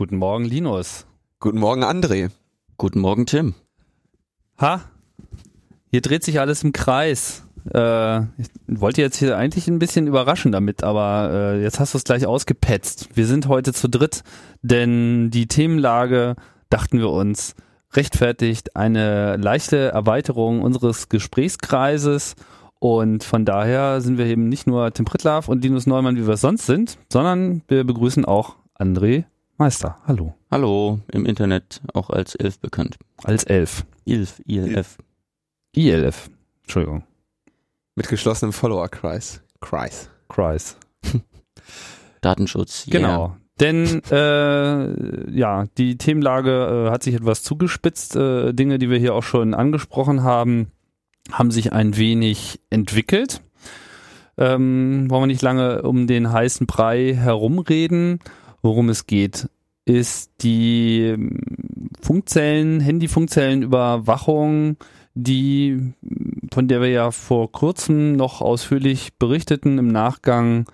Guten Morgen, Linus. Guten Morgen, André. Guten Morgen, Tim. Ha, hier dreht sich alles im Kreis. Äh, ich wollte jetzt hier eigentlich ein bisschen überraschen damit, aber äh, jetzt hast du es gleich ausgepetzt. Wir sind heute zu dritt, denn die Themenlage, dachten wir uns, rechtfertigt eine leichte Erweiterung unseres Gesprächskreises und von daher sind wir eben nicht nur Tim Pritlaff und Linus Neumann, wie wir es sonst sind, sondern wir begrüßen auch André Meister. Hallo. Hallo, im Internet auch als Elf bekannt. Als Elf. Ilf, ILF. ILF. Entschuldigung. Mit geschlossenem Follower-Kreis. Kreis. Kreis. Datenschutz. Genau. Denn äh, ja, die Themenlage äh, hat sich etwas zugespitzt. Äh, Dinge, die wir hier auch schon angesprochen haben, haben sich ein wenig entwickelt. Ähm, wollen wir nicht lange um den heißen Brei herumreden. Worum es geht, ist die ähm, Funkzellen, Handyfunkzellenüberwachung, die, von der wir ja vor kurzem noch ausführlich berichteten im Nachgang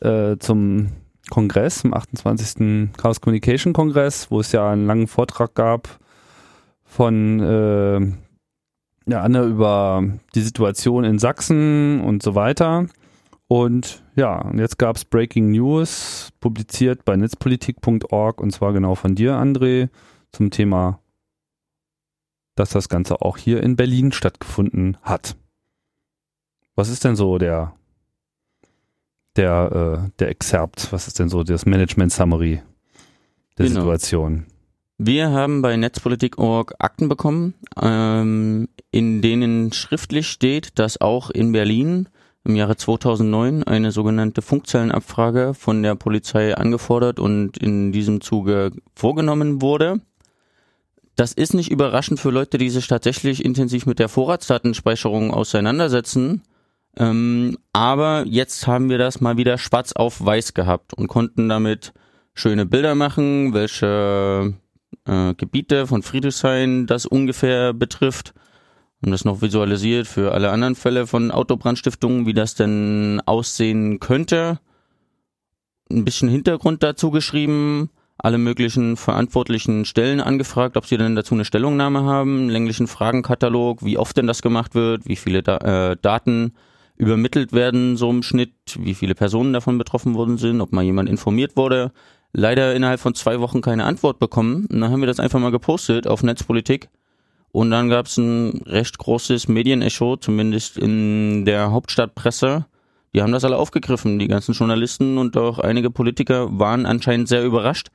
äh, zum Kongress, im 28. Chaos Communication Kongress, wo es ja einen langen Vortrag gab von äh, ja, Anne über die Situation in Sachsen und so weiter. Und ja, und jetzt gab es Breaking News, publiziert bei netzpolitik.org und zwar genau von dir, André, zum Thema, dass das Ganze auch hier in Berlin stattgefunden hat. Was ist denn so der, der, äh, der Exerpt? Was ist denn so das Management Summary der genau. Situation? Wir haben bei Netzpolitik.org Akten bekommen, ähm, in denen schriftlich steht, dass auch in Berlin im Jahre 2009 eine sogenannte Funkzellenabfrage von der Polizei angefordert und in diesem Zuge vorgenommen wurde. Das ist nicht überraschend für Leute, die sich tatsächlich intensiv mit der Vorratsdatenspeicherung auseinandersetzen. Ähm, aber jetzt haben wir das mal wieder schwarz auf weiß gehabt und konnten damit schöne Bilder machen, welche äh, Gebiete von Friedrichshain das ungefähr betrifft und das noch visualisiert für alle anderen Fälle von Autobrandstiftungen, wie das denn aussehen könnte. Ein bisschen Hintergrund dazu geschrieben, alle möglichen verantwortlichen Stellen angefragt, ob sie denn dazu eine Stellungnahme haben, einen länglichen Fragenkatalog, wie oft denn das gemacht wird, wie viele da äh, Daten übermittelt werden, so im Schnitt, wie viele Personen davon betroffen worden sind, ob mal jemand informiert wurde. Leider innerhalb von zwei Wochen keine Antwort bekommen. Und dann haben wir das einfach mal gepostet auf Netzpolitik und dann gab es ein recht großes Medienecho, zumindest in der Hauptstadtpresse. Die haben das alle aufgegriffen. Die ganzen Journalisten und auch einige Politiker waren anscheinend sehr überrascht,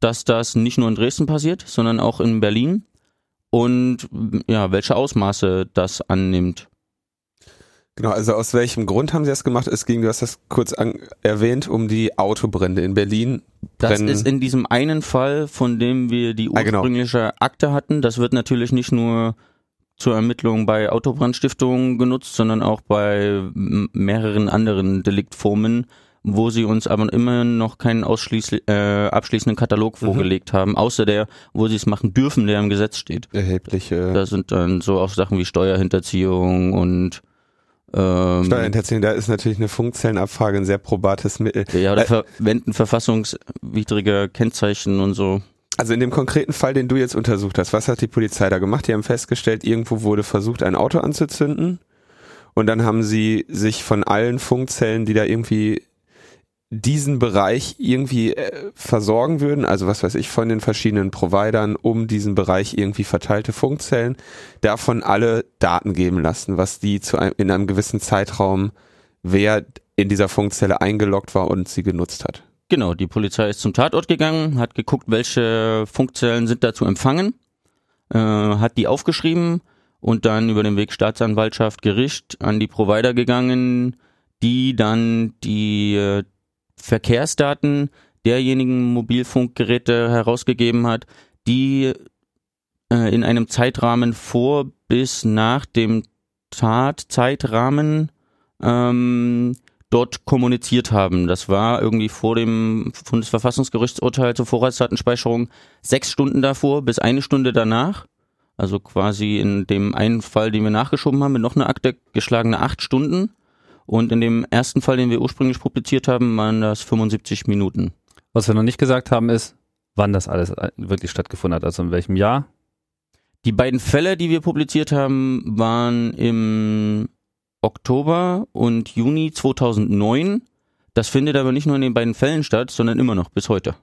dass das nicht nur in Dresden passiert, sondern auch in Berlin. Und ja, welche Ausmaße das annimmt. Genau, also aus welchem Grund haben Sie das gemacht? Es ging, du hast das kurz an, erwähnt, um die Autobrände in Berlin. Das ist in diesem einen Fall, von dem wir die ursprüngliche ah, genau. Akte hatten. Das wird natürlich nicht nur zur Ermittlung bei Autobrandstiftungen genutzt, sondern auch bei mehreren anderen Deliktformen, wo sie uns aber immer noch keinen äh, abschließenden Katalog mhm. vorgelegt haben, außer der, wo sie es machen dürfen, der im Gesetz steht. Erhebliche. Da sind dann so auch Sachen wie Steuerhinterziehung und ähm, Steuerhinterziehung, da ist natürlich eine Funkzellenabfrage ein sehr probates Mittel. Ja, oder äh, verwenden verfassungswidrige Kennzeichen und so. Also in dem konkreten Fall, den du jetzt untersucht hast, was hat die Polizei da gemacht? Die haben festgestellt, irgendwo wurde versucht, ein Auto anzuzünden. Und dann haben sie sich von allen Funkzellen, die da irgendwie diesen Bereich irgendwie äh, versorgen würden, also was weiß ich, von den verschiedenen Providern um diesen Bereich irgendwie verteilte Funkzellen, davon alle Daten geben lassen, was die zu einem, in einem gewissen Zeitraum, wer in dieser Funkzelle eingeloggt war und sie genutzt hat. Genau, die Polizei ist zum Tatort gegangen, hat geguckt, welche Funkzellen sind da zu empfangen, äh, hat die aufgeschrieben und dann über den Weg Staatsanwaltschaft, Gericht an die Provider gegangen, die dann die äh, Verkehrsdaten derjenigen Mobilfunkgeräte herausgegeben hat, die äh, in einem Zeitrahmen vor bis nach dem Tatzeitrahmen ähm, dort kommuniziert haben. Das war irgendwie vor dem Bundesverfassungsgerichtsurteil zur Vorratsdatenspeicherung sechs Stunden davor bis eine Stunde danach. Also quasi in dem einen Fall, den wir nachgeschoben haben, mit noch eine Akte geschlagene acht Stunden. Und in dem ersten Fall, den wir ursprünglich publiziert haben, waren das 75 Minuten. Was wir noch nicht gesagt haben ist, wann das alles äh, wirklich stattgefunden hat, also in welchem Jahr. Die beiden Fälle, die wir publiziert haben, waren im Oktober und Juni 2009. Das findet aber nicht nur in den beiden Fällen statt, sondern immer noch bis heute.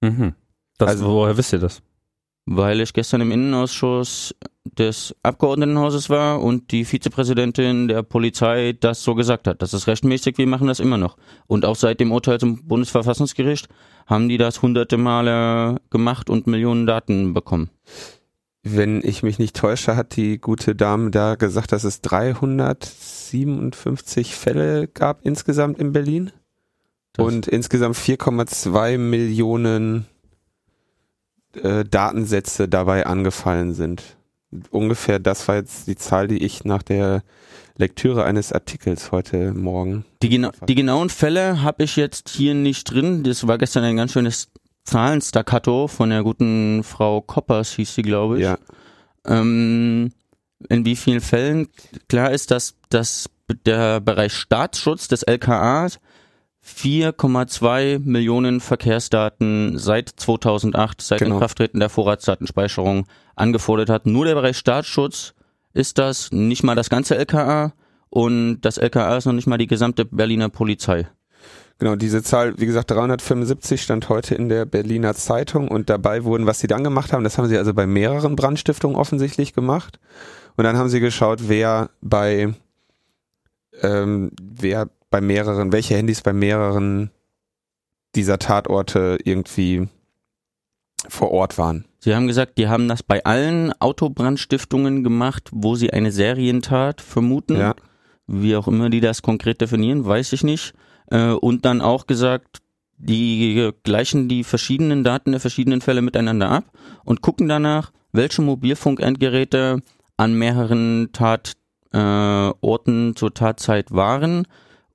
Mhm. Das, Also- woher wisst ihr das? Weil ich gestern im Innenausschuss des Abgeordnetenhauses war und die Vizepräsidentin der Polizei das so gesagt hat. Das ist rechtmäßig, wir machen das immer noch. Und auch seit dem Urteil zum Bundesverfassungsgericht haben die das hunderte Male gemacht und Millionen Daten bekommen. Wenn ich mich nicht täusche, hat die gute Dame da gesagt, dass es 357 Fälle gab insgesamt in Berlin Das- und insgesamt 4,2 Millionen äh, Datensätze dabei angefallen sind. Ungefähr das war jetzt die Zahl, die ich nach der Lektüre eines Artikels heute Morgen. Die, gena die genauen Fälle habe ich jetzt hier nicht drin. Das war gestern ein ganz schönes Zahlenstaccato von der guten Frau Koppers, hieß sie, glaube ich. Ja, Ähm, in wie vielen Fällen klar ist, dass, dass der Bereich Staatsschutz des LKA 4,2 Millionen Verkehrsdaten seit 2008, seit Genau. Inkrafttreten der Vorratsdatenspeicherung angefordert hat. Nur der Bereich Staatsschutz ist das, nicht mal das ganze LKA und das LKA ist noch nicht mal die gesamte Berliner Polizei. Genau, diese Zahl, wie gesagt, 375 stand heute in der Berliner Zeitung und dabei wurden, was sie dann gemacht haben, das haben sie also bei mehreren Brandstiftungen offensichtlich gemacht. Und dann haben sie geschaut, wer bei, ähm, wer bei mehreren, welche Handys bei mehreren dieser Tatorte irgendwie vor Ort waren. Sie haben gesagt, die haben das bei allen Autobrandstiftungen gemacht, wo sie eine Serientat vermuten. Ja. Wie auch immer die das konkret definieren, weiß ich nicht. Äh, und dann auch gesagt, die gleichen die verschiedenen Daten der verschiedenen Fälle miteinander ab und gucken danach, welche Mobilfunkendgeräte an mehreren Tatorten äh, zur Tatzeit waren.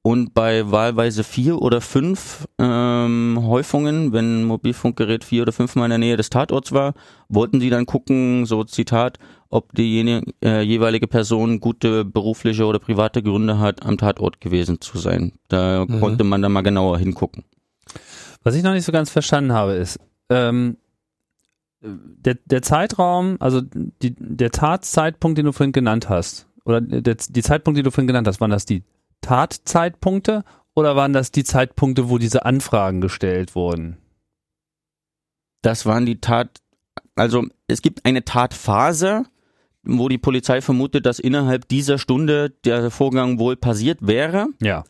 Und bei wahlweise vier oder fünf ähm, Häufungen, wenn ein Mobilfunkgerät vier oder fünfmal in der Nähe des Tatorts war, wollten sie dann gucken, so Zitat, ob die äh, jeweilige Person gute berufliche oder private Gründe hat, am Tatort gewesen zu sein. Da Mhm. konnte man dann mal genauer hingucken. Was ich noch nicht so ganz verstanden habe, ist, ähm, der, der Zeitraum, also die, der Tatzeitpunkt, den du vorhin genannt hast, oder der, die Zeitpunkt, die du vorhin genannt hast, waren das die Tatzeitpunkte oder waren das die Zeitpunkte, wo diese Anfragen gestellt wurden? Das waren die Tat, also es gibt eine Tatphase, wo die Polizei vermutet, dass innerhalb dieser Stunde der Vorgang wohl passiert wäre. Ja.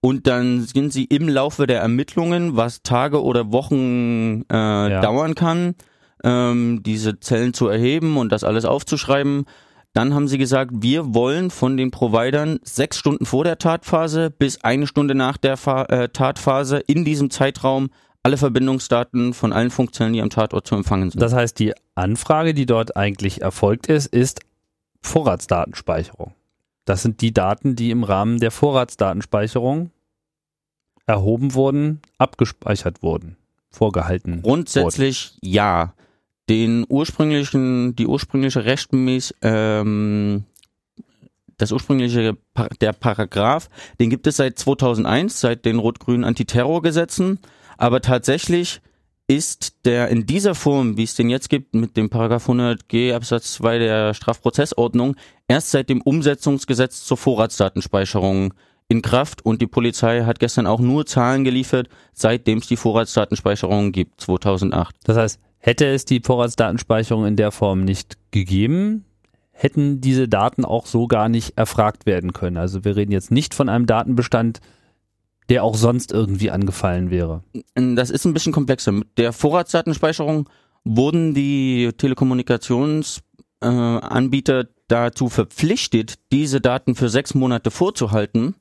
Und dann sind sie im Laufe der Ermittlungen, was Tage oder Wochen äh, dauern kann, ähm, diese Zellen zu erheben und das alles aufzuschreiben. Dann haben sie gesagt, wir wollen von den Providern sechs Stunden vor der Tatphase bis eine Stunde nach der Fa äh, Tatphase in diesem Zeitraum alle Verbindungsdaten von allen Funktionen, die am Tatort zu empfangen sind. Das heißt, die Anfrage, die dort eigentlich erfolgt ist, ist Vorratsdatenspeicherung. Das sind die Daten, die im Rahmen der Vorratsdatenspeicherung erhoben wurden, abgespeichert wurden, vorgehalten. Grundsätzlich ja. Den ursprünglichen, die ursprüngliche rechtmäßig, ähm, das ursprüngliche, der Paragraph, den gibt es seit 2001, seit den rot-grünen Antiterrorgesetzen. Aber tatsächlich ist der in dieser Form, wie es den jetzt gibt, mit dem Paragraph 100g Absatz 2 der Strafprozessordnung, erst seit dem Umsetzungsgesetz zur Vorratsdatenspeicherung in Kraft und die Polizei hat gestern auch nur Zahlen geliefert, seitdem es die Vorratsdatenspeicherung gibt, 2008. Das heißt, hätte es die Vorratsdatenspeicherung in der Form nicht gegeben, hätten diese Daten auch so gar nicht erfragt werden können. Also wir reden jetzt nicht von einem Datenbestand, der auch sonst irgendwie angefallen wäre. Das ist ein bisschen komplexer. Mit der Vorratsdatenspeicherung wurden die Telekommunikationsanbieter äh, dazu verpflichtet, diese Daten für sechs Monate vorzuhalten.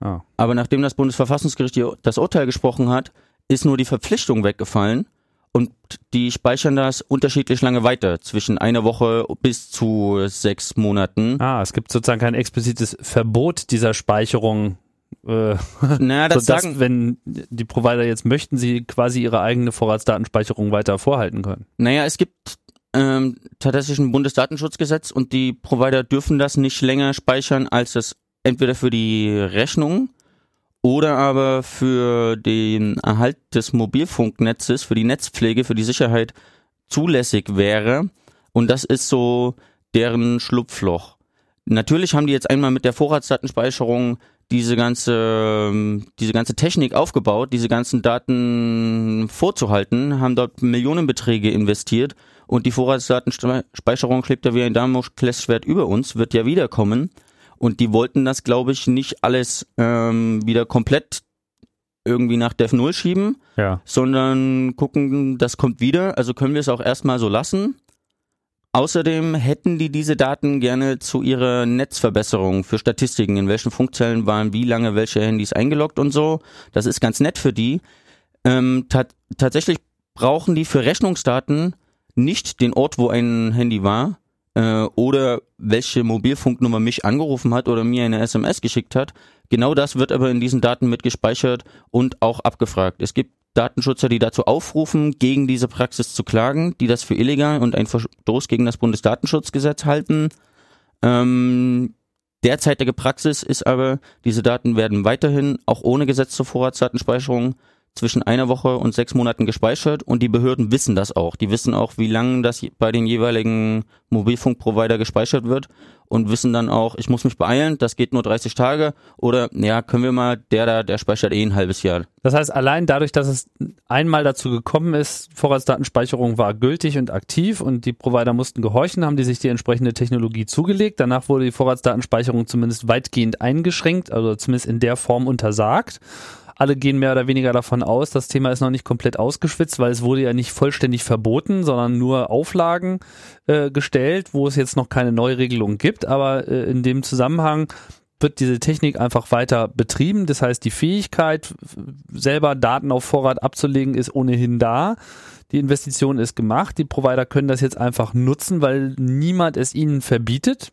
Ah. Aber nachdem das Bundesverfassungsgericht das Urteil gesprochen hat, ist nur die Verpflichtung weggefallen und die speichern das unterschiedlich lange weiter, zwischen einer Woche bis zu sechs Monaten. Ah, es gibt sozusagen kein explizites Verbot dieser Speicherung. Äh, Naja, das sodass, sagen, wenn die Provider jetzt möchten, sie quasi ihre eigene Vorratsdatenspeicherung weiter vorhalten können. Naja, es gibt ähm, tatsächlich ein Bundesdatenschutzgesetz und die Provider dürfen das nicht länger speichern, als es entweder für die Rechnung oder aber für den Erhalt des Mobilfunknetzes, für die Netzpflege, für die Sicherheit zulässig wäre. Und das ist so deren Schlupfloch. Natürlich haben die jetzt einmal mit der Vorratsdatenspeicherung diese ganze, diese ganze Technik aufgebaut, diese ganzen Daten vorzuhalten, haben dort Millionenbeträge investiert und die Vorratsdatenspeicherung schlägt ja wie ein Damoklesschwert über uns, wird ja wiederkommen. Und die wollten das, glaube ich, nicht alles ähm, wieder komplett irgendwie nach Dev 0 schieben, Ja. sondern gucken, das kommt wieder. Also können wir es auch erstmal so lassen. Außerdem hätten die diese Daten gerne zu ihrer Netzverbesserung für Statistiken, in welchen Funkzellen waren wie lange welche Handys eingeloggt und so. Das ist ganz nett für die. Ähm, ta tatsächlich brauchen die für Rechnungsdaten nicht den Ort, wo ein Handy war äh, oder welche Mobilfunknummer mich angerufen hat oder mir eine SMS geschickt hat. Genau das wird aber in diesen Daten mit gespeichert und auch abgefragt. Es gibt Datenschützer, die dazu aufrufen, gegen diese Praxis zu klagen, die das für illegal und ein Verstoß gegen das Bundesdatenschutzgesetz halten. Ähm, derzeitige Praxis ist aber, diese Daten werden weiterhin auch ohne Gesetz zur Vorratsdatenspeicherung zwischen einer Woche und sechs Monaten gespeichert und die Behörden wissen das auch. Die wissen auch, wie lange das bei den jeweiligen Mobilfunkprovider gespeichert wird und wissen dann auch, ich muss mich beeilen, das geht nur 30 Tage oder ja, können wir mal, der da, der speichert eh ein halbes Jahr. Das heißt, allein dadurch, dass es einmal dazu gekommen ist, Vorratsdatenspeicherung war gültig und aktiv und die Provider mussten gehorchen, haben die sich die entsprechende Technologie zugelegt. Danach wurde die Vorratsdatenspeicherung zumindest weitgehend eingeschränkt, also zumindest in der Form untersagt. Alle gehen mehr oder weniger davon aus, das Thema ist noch nicht komplett ausgeschwitzt, weil es wurde ja nicht vollständig verboten, sondern nur Auflagen äh, gestellt, wo es jetzt noch keine Neuregelung gibt. Aber äh, in dem Zusammenhang wird diese Technik einfach weiter betrieben. Das heißt, die Fähigkeit, selber Daten auf Vorrat abzulegen, ist ohnehin da. Die Investition ist gemacht. Die Provider können das jetzt einfach nutzen, weil niemand es ihnen verbietet.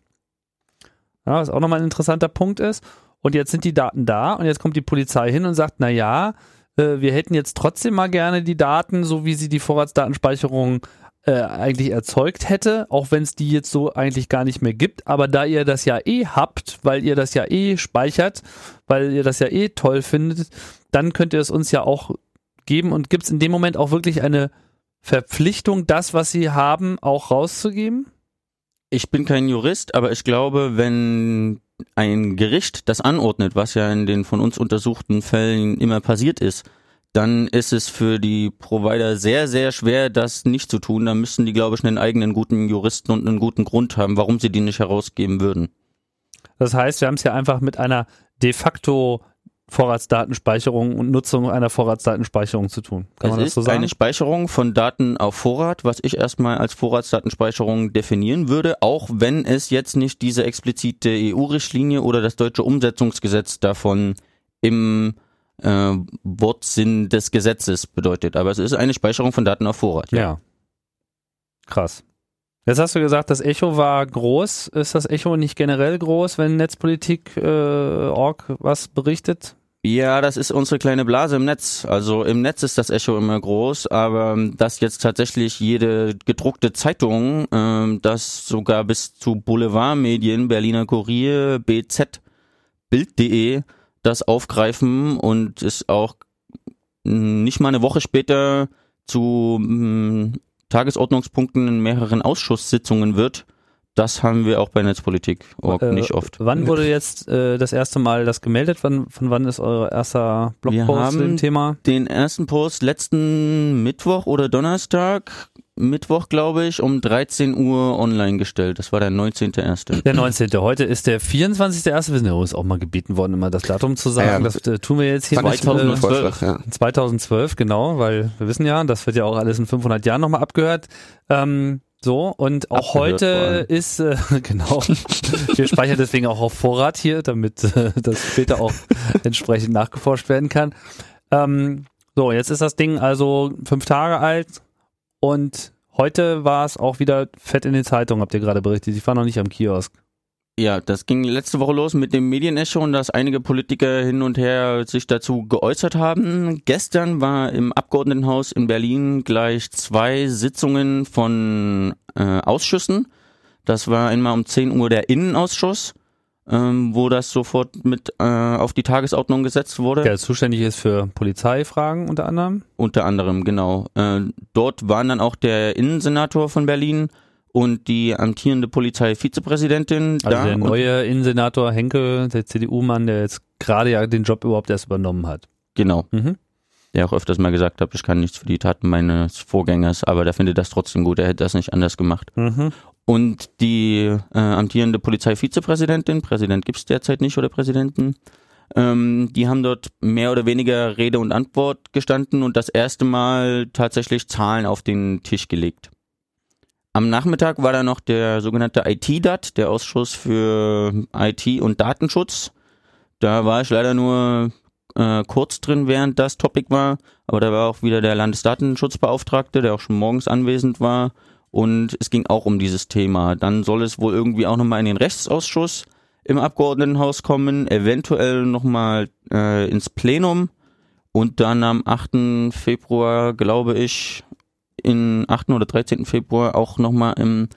Ja, was auch nochmal ein interessanter Punkt ist. Und jetzt sind die Daten da und jetzt kommt die Polizei hin und sagt, na ja, äh, wir hätten jetzt trotzdem mal gerne die Daten, so wie sie die Vorratsdatenspeicherung äh, eigentlich erzeugt hätte, auch wenn es die jetzt so eigentlich gar nicht mehr gibt. Aber da ihr das ja eh habt, weil ihr das ja eh speichert, weil ihr das ja eh toll findet, dann könnt ihr es uns ja auch geben und gibt es in dem Moment auch wirklich eine Verpflichtung, das, was sie haben, auch rauszugeben? Ich bin kein Jurist, aber ich glaube, wenn ein Gericht das anordnet, was ja in den von uns untersuchten Fällen immer passiert ist, dann ist es für die Provider sehr, sehr schwer, das nicht zu tun. Da müssen die, glaube ich, einen eigenen guten Juristen und einen guten Grund haben, warum sie die nicht herausgeben würden. Das heißt, wir haben es ja einfach mit einer de facto Vorratsdatenspeicherung und Nutzung einer Vorratsdatenspeicherung zu tun. Kann es man das so sagen? eine Speicherung von Daten auf Vorrat, was ich erstmal als Vorratsdatenspeicherung definieren würde, auch wenn es jetzt nicht diese explizite EU-Richtlinie oder das deutsche Umsetzungsgesetz davon im äh, Wortsinn des Gesetzes bedeutet. Aber es ist eine Speicherung von Daten auf Vorrat. Ja. Krass. Jetzt hast du gesagt, das Echo war groß. Ist das Echo nicht generell groß, wenn Netzpolitik äh, was berichtet? Ja, das ist unsere kleine Blase im Netz. Also im Netz ist das Echo immer groß, aber ähm, dass jetzt tatsächlich jede gedruckte Zeitung, ähm, das sogar bis zu Boulevardmedien, Berliner Kurier, BZ, Bild.de das aufgreifen und es auch mh, nicht mal eine Woche später zu mh, Tagesordnungspunkten in mehreren Ausschusssitzungen wird, das haben wir auch bei Netzpolitik Äh, nicht oft. Wann wurde jetzt äh, das erste Mal das gemeldet? Wann, von wann ist euer erster Wir Blogpost zu dem Thema? den ersten Post letzten Mittwoch oder Donnerstag, Mittwoch glaube ich, um 13 Uhr online gestellt. Das war der 19.1. Der 19. Heute ist der 24.1. Wir sind ja uns auch mal gebeten worden, immer das Datum zu sagen. Ja, das äh, tun wir jetzt hier Fand nicht. ich einen guten Äh, 2012. Vorschlag, ja. 2012, genau, weil wir wissen ja, das wird ja auch alles in 500 Jahren nochmal abgehört. Ähm, so, und auch Abgehört heute allem. ist, äh, genau, wir speichern deswegen auch auf Vorrat hier, damit äh, das später auch entsprechend nachgeforscht werden kann. Ähm, so, jetzt ist das Ding also fünf Tage alt und heute war es auch wieder fett in den Zeitungen, habt ihr gerade berichtet. Ich war noch nicht am Kiosk. Ja, das ging letzte Woche los mit dem Medienecho und dass einige Politiker hin und her sich dazu geäußert haben. Gestern war im Abgeordnetenhaus in Berlin gleich zwei Sitzungen von äh, Ausschüssen. Das war einmal um 10 Uhr der Innenausschuss, ähm, wo das sofort mit äh, auf die Tagesordnung gesetzt wurde. Der zuständig ist für Polizeifragen unter anderem. Unter anderem, genau. Äh, dort waren dann auch der Innensenator von Berlin und die amtierende Polizeivizepräsidentin Also da. der neue Innensenator Henkel, der CDU-Mann, der jetzt gerade ja den Job überhaupt erst übernommen hat. genau. Mhm. Der auch öfters mal gesagt hat, ich kann nichts für die Taten meines Vorgängers, aber der findet das trotzdem gut. Er hätte das nicht anders gemacht. Mhm. Und die äh, amtierende Polizeivizepräsidentin, Präsident gibt's derzeit nicht oder Präsidenten, ähm, die haben dort mehr oder weniger Rede und Antwort gestanden und das erste Mal tatsächlich Zahlen auf den Tisch gelegt. Am Nachmittag war da noch der sogenannte IT-DAT, der Ausschuss für IT und Datenschutz. Da war ich leider nur äh, kurz drin, während das Topic war, aber da war auch wieder der Landesdatenschutzbeauftragte, der auch schon morgens anwesend war und es ging auch um dieses Thema. Dann soll es wohl irgendwie auch nochmal in den Rechtsausschuss im Abgeordnetenhaus kommen, eventuell nochmal äh, ins Plenum und dann am 8. Februar, glaube ich, in 8. oder 13. Februar auch nochmal im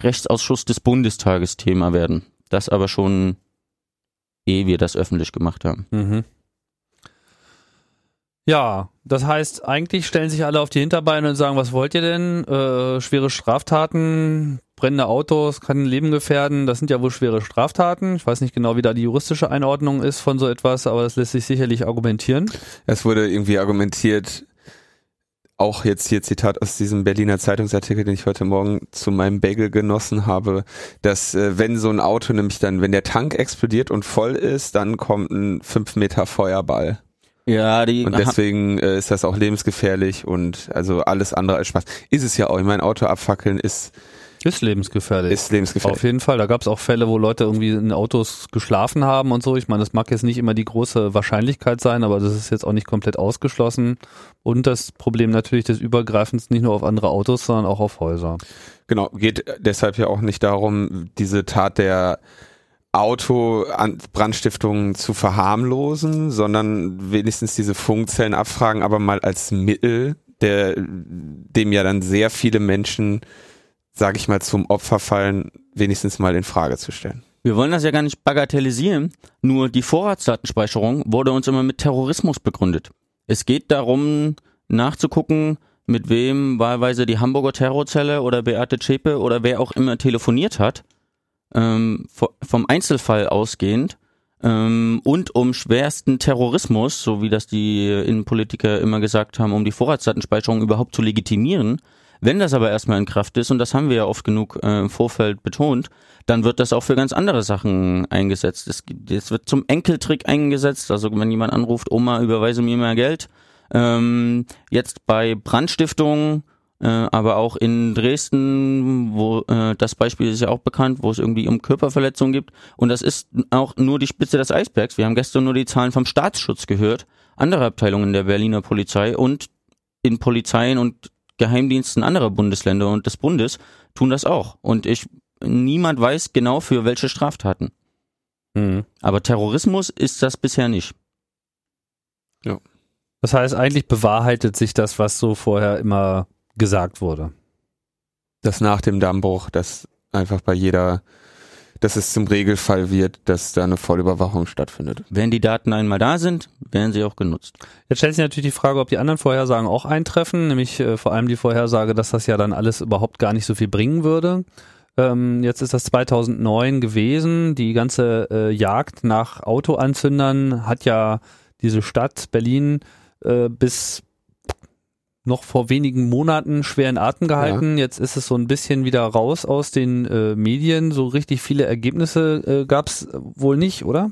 Rechtsausschuss des Bundestages Thema werden. Das aber schon ehe wir das öffentlich gemacht haben. Mhm. Ja, das heißt, eigentlich stellen sich alle auf die Hinterbeine und sagen, was wollt ihr denn? Äh, schwere Straftaten, brennende Autos, kann Leben gefährden, das sind ja wohl schwere Straftaten. Ich weiß nicht genau, wie da die juristische Einordnung ist von so etwas, aber das lässt sich sicherlich argumentieren. Es wurde irgendwie argumentiert, auch jetzt hier Zitat aus diesem Berliner Zeitungsartikel, den ich heute Morgen zu meinem Bagel genossen habe, dass äh, wenn so ein Auto nämlich dann, wenn der Tank explodiert und voll ist, dann kommt ein 5 Meter Feuerball. Ja, die Und deswegen äh, ist das auch lebensgefährlich und also alles andere als Spaß. Ist es ja auch. Ich mein Auto abfackeln ist, Ist lebensgefährlich. ist lebensgefährlich. Auf jeden Fall. Da gab es auch Fälle, wo Leute irgendwie in Autos geschlafen haben und so. Ich meine, das mag jetzt nicht immer die große Wahrscheinlichkeit sein, aber das ist jetzt auch nicht komplett ausgeschlossen. Und das Problem natürlich des Übergreifens nicht nur auf andere Autos, sondern auch auf Häuser. Genau, geht deshalb ja auch nicht darum, diese Tat der Autobrandstiftung zu verharmlosen, sondern wenigstens diese Funkzellen abfragen, aber mal als Mittel, der, dem ja dann sehr viele Menschen, sage ich mal, zum Opfer fallen, wenigstens mal in Frage zu stellen. Wir wollen das ja gar nicht bagatellisieren, nur die Vorratsdatenspeicherung wurde uns immer mit Terrorismus begründet. Es geht darum, nachzugucken, mit wem wahlweise die Hamburger Terrorzelle oder Beate Zschäpe oder wer auch immer telefoniert hat, ähm, vo- vom Einzelfall ausgehend ähm, und um schwersten Terrorismus, so wie das die Innenpolitiker immer gesagt haben, um die Vorratsdatenspeicherung überhaupt zu legitimieren. Wenn das aber erstmal in Kraft ist, und das haben wir ja oft genug äh, im Vorfeld betont, dann wird das auch für ganz andere Sachen eingesetzt. Es, es wird zum Enkeltrick eingesetzt, also wenn jemand anruft, Oma, überweise mir mehr Geld. Ähm, jetzt bei Brandstiftung, äh, aber auch in Dresden, wo äh, das Beispiel ist ja auch bekannt, wo es irgendwie um Körperverletzungen gibt. Und das ist auch nur die Spitze des Eisbergs. Wir haben gestern nur die Zahlen vom Staatsschutz gehört, andere Abteilungen der Berliner Polizei und in Polizeien und Geheimdiensten anderer Bundesländer und des Bundes tun das auch. Und ich, niemand weiß genau für welche Straftaten. Aber Terrorismus ist das bisher nicht. Das heißt, eigentlich bewahrheitet sich das, was so vorher immer gesagt wurde. Das nach dem Dammbruch, dass einfach bei jeder, dass es zum Regelfall wird, dass da eine Vollüberwachung stattfindet. Wenn die Daten einmal da sind, werden sie auch genutzt. Jetzt stellt sich natürlich die Frage, ob die anderen Vorhersagen auch eintreffen, nämlich äh, vor allem die Vorhersage, dass das ja dann alles überhaupt gar nicht so viel bringen würde. Ähm, jetzt ist das 2009 gewesen. Die ganze äh, Jagd nach Autoanzündern hat ja diese Stadt Berlin äh, bis noch vor wenigen Monaten schwer in Atem gehalten. Jetzt ist es so ein bisschen wieder raus aus den äh, Medien. So richtig viele Ergebnisse äh, gab es wohl nicht, oder?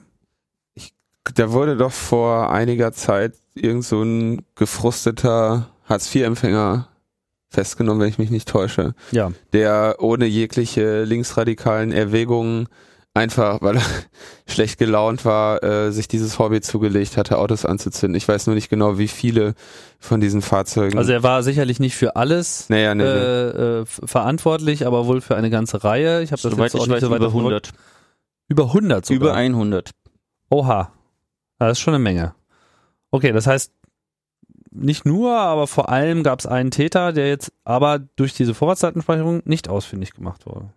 Da wurde doch vor einiger Zeit irgend so ein gefrusteter Hartz-IV-Empfänger festgenommen, wenn ich mich nicht täusche, Ja. der ohne jegliche linksradikalen Erwägungen einfach, weil er schlecht gelaunt war, äh, sich dieses Hobby zugelegt hatte, Autos anzuzünden. Ich weiß nur nicht genau, wie viele von diesen Fahrzeugen. Also er war sicherlich nicht für alles naja, ne, ne. äh, äh, verantwortlich, aber wohl für eine ganze Reihe. Ich habe das Soweit jetzt auch ich nicht weiß, so weit über verfolgt. 100. Über 100 sogar. Über 100. Oha. Das ist schon eine Menge. Okay, das heißt, nicht nur, aber vor allem gab es einen Täter, der jetzt aber durch diese Vorratsdatenspeicherung nicht ausfindig gemacht wurde.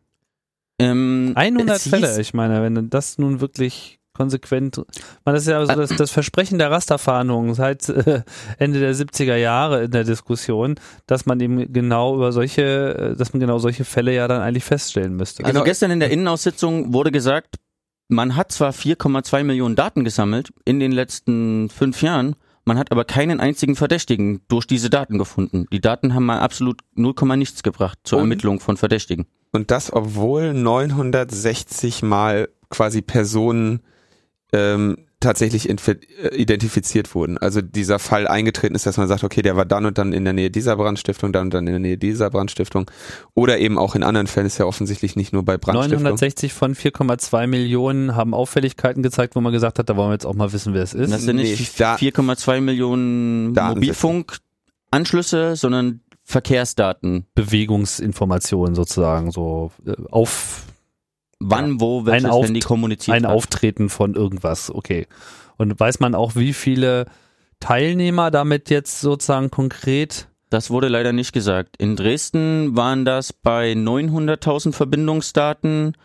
Ähm, 100 es hieß- Fälle, ich meine, wenn das nun wirklich konsequent, man, das ist ja so das, das Versprechen der Rasterfahndung seit äh, Ende der 70er Jahre in der Diskussion, dass man eben genau über solche, äh, dass man genau solche Fälle ja dann eigentlich feststellen müsste. Also Genau. gestern in der Innenaussitzung wurde gesagt, man hat zwar 4,2 Millionen Daten gesammelt in den letzten fünf Jahren, man hat aber keinen einzigen Verdächtigen durch diese Daten gefunden. Die Daten haben mal absolut 0, nichts gebracht zur Und? Ermittlung von Verdächtigen. Und das, obwohl 960 Mal quasi Personen ähm, tatsächlich äh, identifiziert wurden. Also dieser Fall eingetreten ist, dass man sagt, okay, der war dann und dann in der Nähe dieser Brandstiftung, dann und dann in der Nähe dieser Brandstiftung. Oder eben auch in anderen Fällen ist ja offensichtlich nicht nur bei Brandstiftung. 960 von 4,2 Millionen haben Auffälligkeiten gezeigt, wo man gesagt hat, da wollen wir jetzt auch mal wissen, wer es ist. Das sind nicht Nee, da- 4,2 Millionen. Mobilfunkanschlüsse, sondern Verkehrsdaten. Bewegungsinformationen sozusagen, so äh, auf Wann, wo, welches Auft- Handy kommuniziert ein hat. Auftreten von irgendwas, okay. Und weiß man auch, wie viele Teilnehmer damit jetzt sozusagen konkret Das wurde leider nicht gesagt. In Dresden waren das bei 900.000 Verbindungsdaten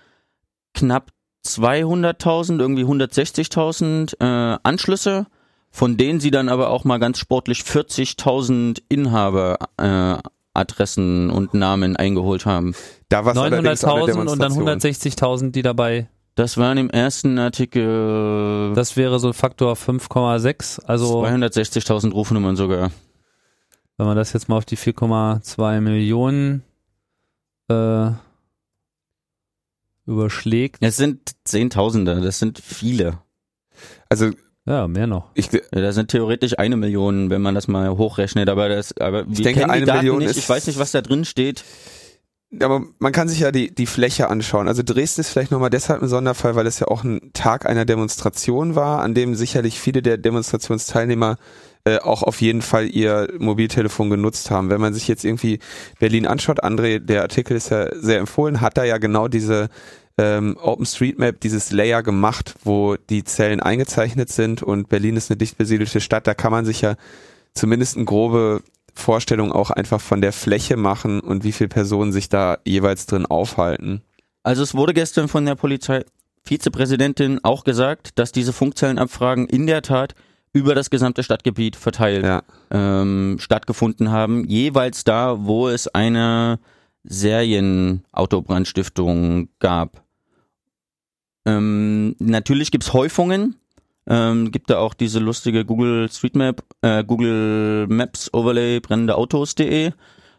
knapp 200.000, irgendwie 160.000 äh, Anschlüsse, von denen sie dann aber auch mal ganz sportlich 40.000 Inhaber äh, Adressen und Namen eingeholt haben. Da war es allerdings auch eine 900.000 und dann Demonstration. 160.000, die dabei, Das waren im ersten Artikel das wäre so Faktor 5,6. Also 260.000 Rufnummern sogar. wenn man das jetzt mal auf die 4,2 Millionen äh, überschlägt, Es sind Zehntausende, das sind viele. Also ja, mehr noch. ich, das sind theoretisch eine Million, wenn man das mal hochrechnet, aber das, aber wir denke, eine Million nicht. ist- Ich weiß nicht, was da drin steht. aber man kann sich ja die, die Fläche anschauen. Also Dresden ist vielleicht nochmal deshalb ein Sonderfall, weil es ja auch ein Tag einer Demonstration war, an dem sicherlich viele der Demonstrationsteilnehmer äh, auch auf jeden Fall ihr Mobiltelefon genutzt haben. Wenn man sich jetzt irgendwie Berlin anschaut, André, der Artikel ist ja sehr empfohlen, hat da ja genau diese ähm, OpenStreetMap, dieses Layer gemacht, wo die Zellen eingezeichnet sind und Berlin ist eine dicht besiedelte Stadt, da kann man sich ja zumindest eine grobe Vorstellung auch einfach von der Fläche machen und wie viele Personen sich da jeweils drin aufhalten. Also es wurde gestern von der Polizei Vizepräsidentin auch gesagt, dass diese Funkzellenabfragen in der Tat über das gesamte Stadtgebiet verteilt Ja. ähm, stattgefunden haben, jeweils da, wo es eine Serienautobrandstiftung gab. Ähm, natürlich gibt's Häufungen, ähm, gibt da auch diese lustige Google Street Map, äh, Google Maps Overlay brennende Autos.de,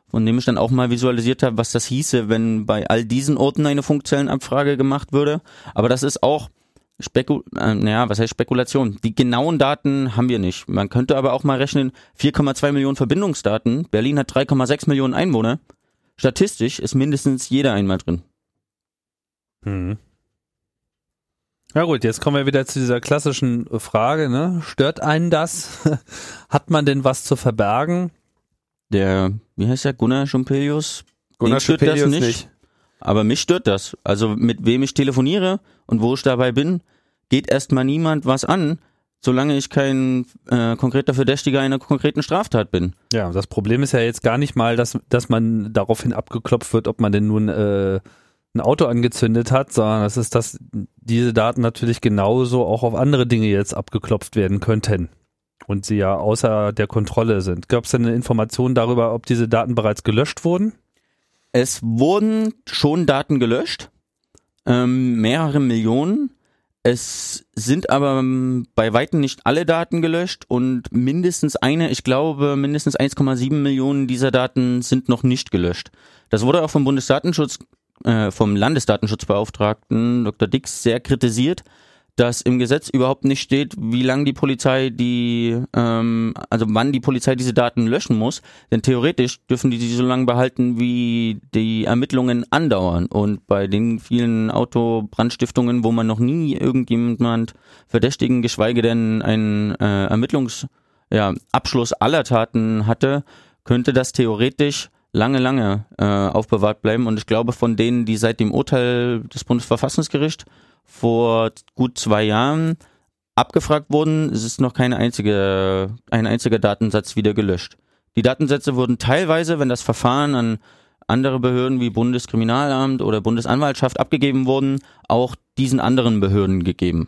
von dem ich dann auch mal visualisiert habe, was das hieße, wenn bei all diesen Orten eine Funkzellenabfrage gemacht würde. Aber das ist auch Speku äh, naja, was heißt Spekulation? Die genauen Daten haben wir nicht. Man könnte aber auch mal rechnen, 4,2 Millionen Verbindungsdaten. Berlin hat 3,6 Millionen Einwohner. Statistisch ist mindestens jeder einmal drin. Mhm. Ja gut, jetzt kommen wir wieder zu dieser klassischen Frage, ne? Stört einen das? Hat man denn was zu verbergen? Der, wie heißt der, Gunnar Schumpelius? Gunnar stört das nicht. nicht. Aber mich stört das. Also mit wem ich telefoniere und wo ich dabei bin, geht erstmal niemand was an, solange ich kein äh, konkreter Verdächtiger einer konkreten Straftat bin. Ja, das Problem ist ja jetzt gar nicht mal, dass, dass man daraufhin abgeklopft wird, ob man denn nun äh, ein Auto angezündet hat, sondern das ist, dass diese Daten natürlich genauso auch auf andere Dinge jetzt abgeklopft werden könnten. Und sie ja außer der Kontrolle sind. Gab es denn eine Information darüber, ob diese Daten bereits gelöscht wurden? Es wurden schon Daten gelöscht, ähm, mehrere Millionen. Es sind aber ähm, bei weitem nicht alle Daten gelöscht und mindestens eine, ich glaube, mindestens 1,7 Millionen dieser Daten sind noch nicht gelöscht. Das wurde auch vom Bundesdatenschutz, äh, vom Landesdatenschutzbeauftragten Dr. Dix sehr kritisiert, dass im Gesetz überhaupt nicht steht, wie lange die Polizei die, ähm, also wann die Polizei diese Daten löschen muss. Denn theoretisch dürfen die die so lange behalten, wie die Ermittlungen andauern. Und bei den vielen Autobrandstiftungen, wo man noch nie irgendjemand verdächtigen, geschweige denn einen äh, Ermittlungs, ja, aller Taten hatte, könnte das theoretisch lange, lange äh, aufbewahrt bleiben. Und ich glaube, von denen, die seit dem Urteil des Bundesverfassungsgerichts vor gut zwei Jahren abgefragt wurden, ist noch keine einzige, ein einziger Datensatz wieder gelöscht. Die Datensätze wurden teilweise, wenn das Verfahren an andere Behörden wie Bundeskriminalamt oder Bundesanwaltschaft abgegeben wurden, auch diesen anderen Behörden gegeben.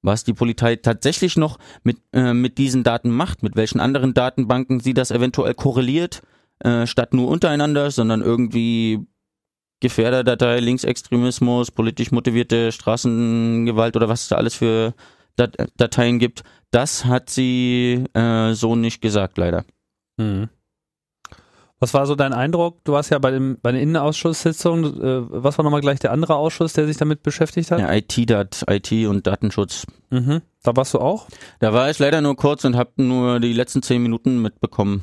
Was die Polizei tatsächlich noch mit, äh, mit diesen Daten macht, mit welchen anderen Datenbanken sie das eventuell korreliert, äh, statt nur untereinander, sondern irgendwie Gefährderdatei, Linksextremismus, politisch motivierte Straßengewalt oder was es da alles für Dat Dateien gibt, das hat sie äh, so nicht gesagt, leider. Mhm. Was war so dein Eindruck? Du warst ja bei, dem, bei der Innenausschusssitzung. Äh, was war nochmal gleich der andere Ausschuss, der sich damit beschäftigt hat? Ja, IT-Dat, IT und Datenschutz. Mhm. Da warst du auch? Da war ich leider nur kurz und habe nur die letzten zehn Minuten mitbekommen.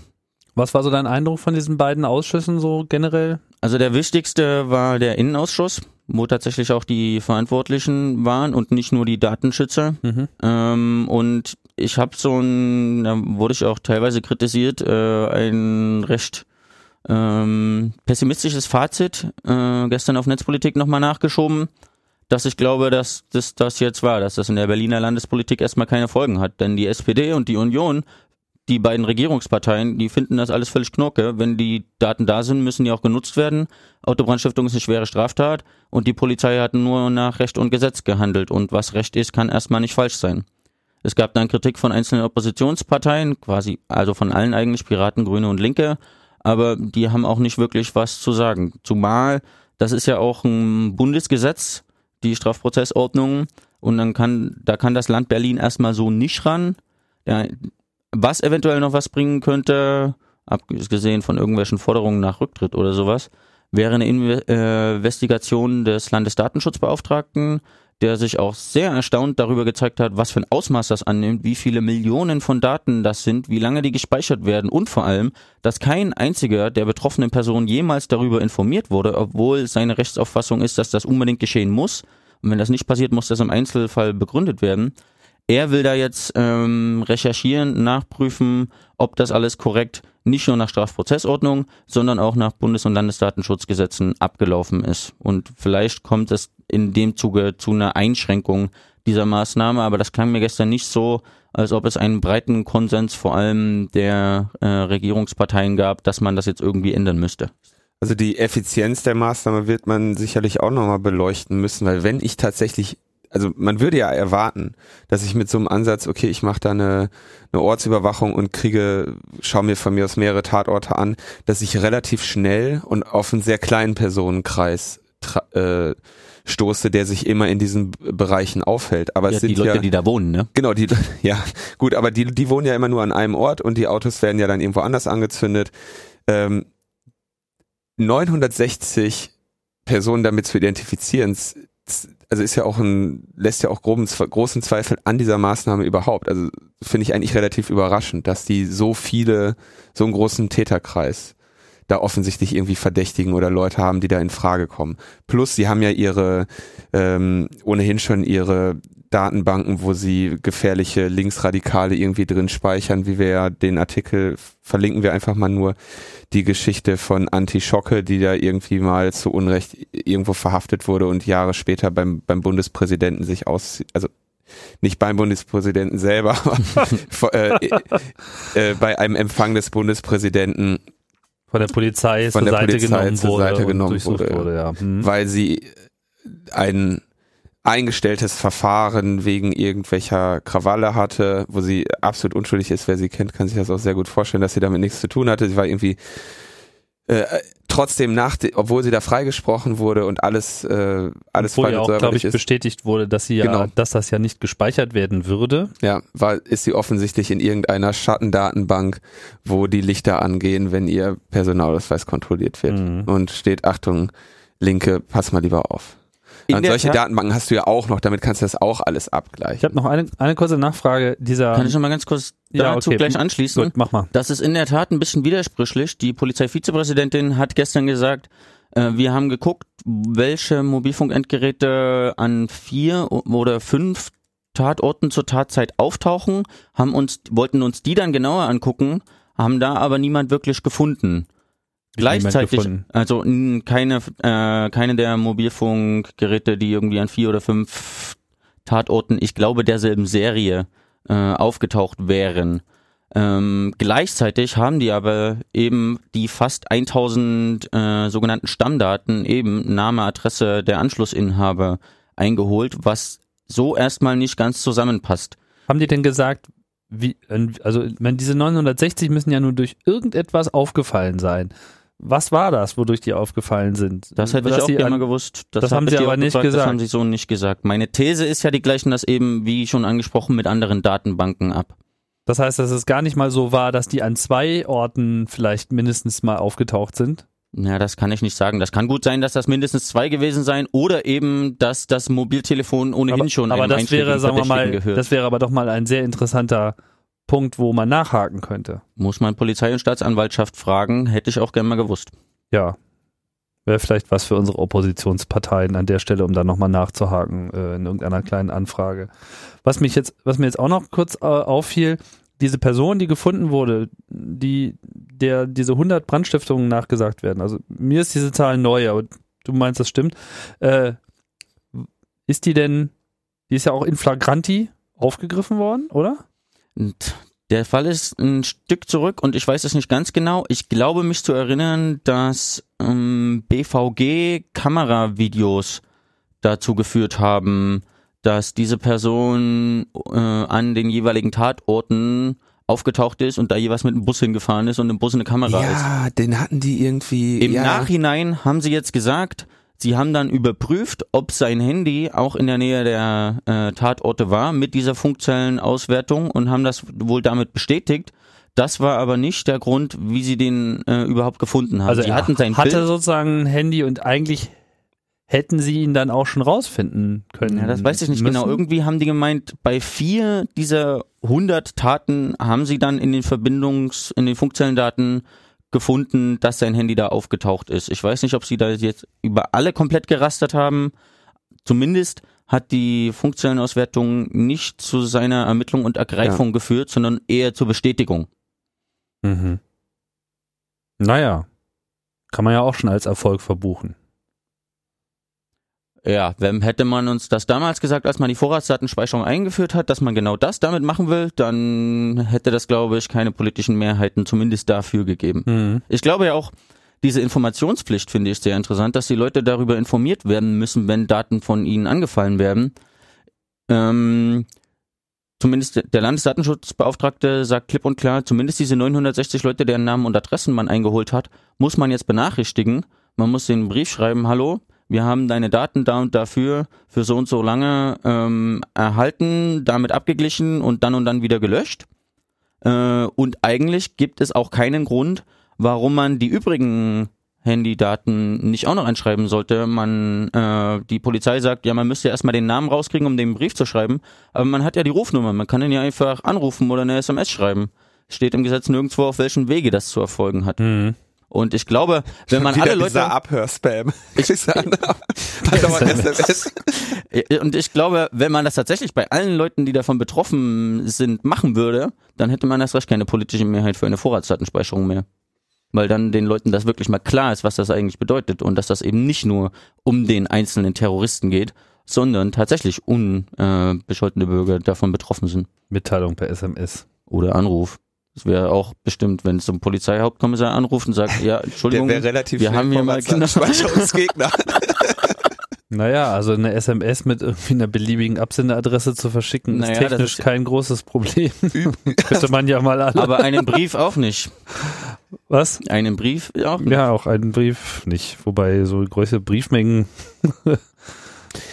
Was war so dein Eindruck von diesen beiden Ausschüssen so generell? Also der wichtigste war der Innenausschuss, wo tatsächlich auch die Verantwortlichen waren und nicht nur die Datenschützer. Mhm. Ähm, und ich habe so ein, da wurde ich auch teilweise kritisiert, äh, ein recht ähm, pessimistisches Fazit äh, gestern auf Netzpolitik nochmal nachgeschoben, dass ich glaube, dass das, das jetzt war, dass das in der Berliner Landespolitik erstmal keine Folgen hat. Denn die SPD und die Union, die beiden Regierungsparteien, die finden das alles völlig knorke. Wenn die Daten da sind, müssen die auch genutzt werden. Autobrandstiftung ist eine schwere Straftat und die Polizei hat nur nach Recht und Gesetz gehandelt. Und was Recht ist, kann erstmal nicht falsch sein. Es gab dann Kritik von einzelnen Oppositionsparteien, quasi, also von allen eigentlich, Piraten, Grüne und Linke, aber die haben auch nicht wirklich was zu sagen. Zumal, das ist ja auch ein Bundesgesetz, die Strafprozessordnung, und dann kann, da kann das Land Berlin erstmal so nicht ran. Ja, was eventuell noch was bringen könnte, abgesehen von irgendwelchen Forderungen nach Rücktritt oder sowas, wäre eine äh, Investigation des Landesdatenschutzbeauftragten, der sich auch sehr erstaunt darüber gezeigt hat, was für ein Ausmaß das annimmt, wie viele Millionen von Daten das sind, wie lange die gespeichert werden und vor allem, dass kein einziger der betroffenen Personen jemals darüber informiert wurde, obwohl seine Rechtsauffassung ist, dass das unbedingt geschehen muss. Und wenn das nicht passiert, muss das im Einzelfall begründet werden. Er will da jetzt ähm, recherchieren, nachprüfen, ob das alles korrekt nicht nur nach Strafprozessordnung, sondern auch nach Bundes- und Landesdatenschutzgesetzen abgelaufen ist. Und vielleicht kommt es in dem Zuge zu einer Einschränkung dieser Maßnahme, aber das klang mir gestern nicht so, als ob es einen breiten Konsens vor allem der äh, Regierungsparteien gab, dass man das jetzt irgendwie ändern müsste. Also die Effizienz der Maßnahme wird man sicherlich auch nochmal beleuchten müssen, weil wenn ich tatsächlich, also man würde ja erwarten, dass ich mit so einem Ansatz, okay, ich mache da eine, eine Ortsüberwachung und kriege, schau mir von mir aus mehrere Tatorte an, dass ich relativ schnell und auf einen sehr kleinen Personenkreis äh, stoße, der sich immer in diesen Bereichen aufhält. Aber ja, es sind die Leute, ja, die da wohnen, ne? Genau, die, ja, gut, aber die, die wohnen ja immer nur an einem Ort und die Autos werden ja dann irgendwo anders angezündet. Ähm, 960 Personen damit zu identifizieren, also ist ja auch ein, lässt ja auch groben, großen Zweifel an dieser Maßnahme überhaupt. Also finde ich eigentlich relativ überraschend, dass die so viele, so einen großen Täterkreis da offensichtlich irgendwie Verdächtigen oder Leute haben, die da in Frage kommen. Plus, sie haben ja ihre, ähm, ohnehin schon ihre Datenbanken, wo sie gefährliche Linksradikale irgendwie drin speichern, wie wir ja den Artikel verlinken wir einfach mal nur die Geschichte von Anti-Schocke, die da irgendwie mal zu Unrecht irgendwo verhaftet wurde und Jahre später beim, beim Bundespräsidenten sich aus, also nicht beim Bundespräsidenten selber, aber äh, äh, bei einem Empfang des Bundespräsidenten von der Polizei von zur der Seite Polizei genommen zur wurde Seite genommen wurde, wurde ja. Hm. weil sie ein eingestelltes Verfahren wegen irgendwelcher Krawalle hatte, wo sie absolut unschuldig ist. Wer sie kennt, kann sich das auch sehr gut vorstellen, dass sie damit nichts zu tun hatte. Sie war irgendwie äh, trotzdem nach, obwohl sie da freigesprochen wurde und alles alles Obwohl ja auch, glaube ich, ist. bestätigt wurde, dass sie ja, Genau. dass das ja nicht gespeichert werden würde. Ja, war, ist sie offensichtlich in irgendeiner Schattendatenbank, wo die Lichter angehen, wenn ihr Personalausweis kontrolliert wird. Mhm. Und steht, Achtung, Linke, pass mal lieber auf. In und solche Tat- Datenbanken hast du ja auch noch, damit kannst du das auch alles Ich abgleichen. habe noch eine, eine kurze Nachfrage. Dieser Kann ich noch mal ganz kurz Ja, dazu okay. gleich anschließen? Gut, mach mal. Das ist in der Tat ein bisschen widersprüchlich. Die Polizeivizepräsidentin hat gestern gesagt, äh, wir haben geguckt, welche Mobilfunkendgeräte an vier oder fünf Tatorten zur Tatzeit auftauchen, haben uns, wollten uns die dann genauer angucken, haben da aber niemand wirklich gefunden. Gleichzeitig, also n- keine, äh, keine der Mobilfunkgeräte, die irgendwie an vier oder fünf Tatorten, ich glaube derselben Serie, äh, aufgetaucht wären. Ähm, gleichzeitig haben die aber eben die fast 1000 äh, sogenannten Stammdaten, eben Name, Adresse der Anschlussinhaber eingeholt, was so erstmal nicht ganz zusammenpasst. Haben die denn gesagt, wie, also wenn diese 960 müssen ja nur durch irgendetwas aufgefallen sein. Was war das, wodurch die aufgefallen sind? Das hätte Dass ich auch sie gerne gewusst. das hab haben sie aber nicht gefragt, Das gesagt. haben sie so nicht gesagt. Meine These ist ja, die gleichen das eben, wie schon angesprochen, mit anderen Datenbanken ab. Das heißt, dass es gar nicht mal so war, dass die an zwei Orten vielleicht mindestens mal aufgetaucht sind. Ja, das kann ich nicht sagen. Das kann gut sein, dass das mindestens zwei gewesen sein oder eben, dass das Mobiltelefon ohnehin aber schon aber einem das wäre, sagen wir mal, gehört. das wäre aber doch mal ein sehr interessanter Punkt, wo man nachhaken könnte. Muss man Polizei und Staatsanwaltschaft fragen, hätte ich auch gerne mal gewusst. Ja. Wäre vielleicht was für unsere Oppositionsparteien an der Stelle, um da nochmal nachzuhaken äh, in irgendeiner kleinen Anfrage. Was mich jetzt, was mir jetzt auch noch kurz äh, auffiel, diese Person, die gefunden wurde, die, der diese 100 Brandstiftungen nachgesagt werden. Also mir ist diese Zahl neu, aber du meinst, das stimmt. Äh, ist die denn, die ist ja auch in flagranti aufgegriffen worden, oder? Und der Fall ist ein Stück zurück und ich weiß es nicht ganz genau. Ich glaube mich zu erinnern, dass ähm, BVG-Kameravideos dazu geführt haben, dass diese Person äh, an den jeweiligen Tatorten aufgetaucht ist und da jeweils mit dem Bus hingefahren ist und im Bus eine Kamera ist. Ja, den hatten die irgendwie. Im ja. Nachhinein haben sie jetzt gesagt, sie haben dann überprüft, ob sein Handy auch in der Nähe der äh, Tatorte war mit dieser Funkzellenauswertung und haben das wohl damit bestätigt. Das war aber nicht der Grund, wie sie den äh, überhaupt gefunden haben. Also sie er hatten sein hatte Bild. sozusagen ein Handy und eigentlich hätten sie ihn dann auch schon rausfinden können. Ja, das weiß ich nicht müssen. genau. Irgendwie haben die gemeint, bei vier dieser 100 Taten haben sie dann in den Verbindungs-, in den Funkzellendaten gefunden, dass sein Handy da aufgetaucht ist. Ich weiß nicht, ob sie da jetzt über alle komplett gerastert haben. Zumindest hat die Funkzellenauswertung nicht zu seiner Ermittlung und Ergreifung geführt, sondern eher zur Bestätigung. Mhm. Naja, kann man ja auch schon als Erfolg verbuchen. Ja, wenn hätte man uns das damals gesagt, als man die Vorratsdatenspeicherung eingeführt hat, dass man genau das damit machen will, dann hätte das, glaube ich, keine politischen Mehrheiten zumindest dafür gegeben. Mhm. Ich glaube ja auch, diese Informationspflicht finde ich sehr interessant, dass die Leute darüber informiert werden müssen, wenn Daten von ihnen angefallen werden. Ähm, zumindest der Landesdatenschutzbeauftragte sagt klipp und klar, zumindest diese 960 Leute, deren Namen und Adressen man eingeholt hat, muss man jetzt benachrichtigen. Man muss den Brief schreiben, hallo, wir haben deine Daten da und dafür für so und so lange ähm, erhalten, damit abgeglichen und dann und dann wieder gelöscht. Äh, und eigentlich gibt es auch keinen Grund, warum man die übrigen Handydaten nicht auch noch einschreiben sollte. Man, äh, die Polizei sagt, ja, man müsste erstmal den Namen rauskriegen, um den Brief zu schreiben. Aber man hat ja die Rufnummer. Man kann ihn ja einfach anrufen oder eine SMS schreiben. Steht im Gesetz nirgendwo, auf welchen Wege das zu erfolgen hat. Mhm. Und ich glaube, wenn man alle dieser Leute, Abhörspam. Dieser SMS. Äh, und ich glaube, wenn man das tatsächlich bei allen Leuten, die davon betroffen sind, machen würde, dann hätte man erst recht keine politische Mehrheit für eine Vorratsdatenspeicherung mehr. Weil dann den Leuten das wirklich mal klar ist, was das eigentlich bedeutet und dass das eben nicht nur um den einzelnen Terroristen geht, sondern tatsächlich unbescholtene Bürger davon betroffen sind. Mitteilung per SMS. Oder Anruf. Das wäre auch bestimmt, wenn es zum Polizeihauptkommissar anruft und sagt, ja, Der Entschuldigung, wäre relativ wir haben hier mal genau, Speicherungsgegner. Naja, also eine SMS mit irgendwie einer beliebigen Absenderadresse zu verschicken, Naja, ist das technisch ist- kein großes Problem. Könnte man ja mal alle. aber einen Brief auch nicht. Was? Einen Brief auch nicht. Ja, auch einen Brief nicht. Wobei so größere Briefmengen.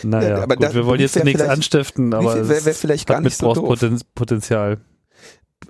naja, Ja, aber gut, wir wollen jetzt nichts anstiften, aber Brief wär- vielleicht gar hat nicht so doof. Missbrauchspotenzial.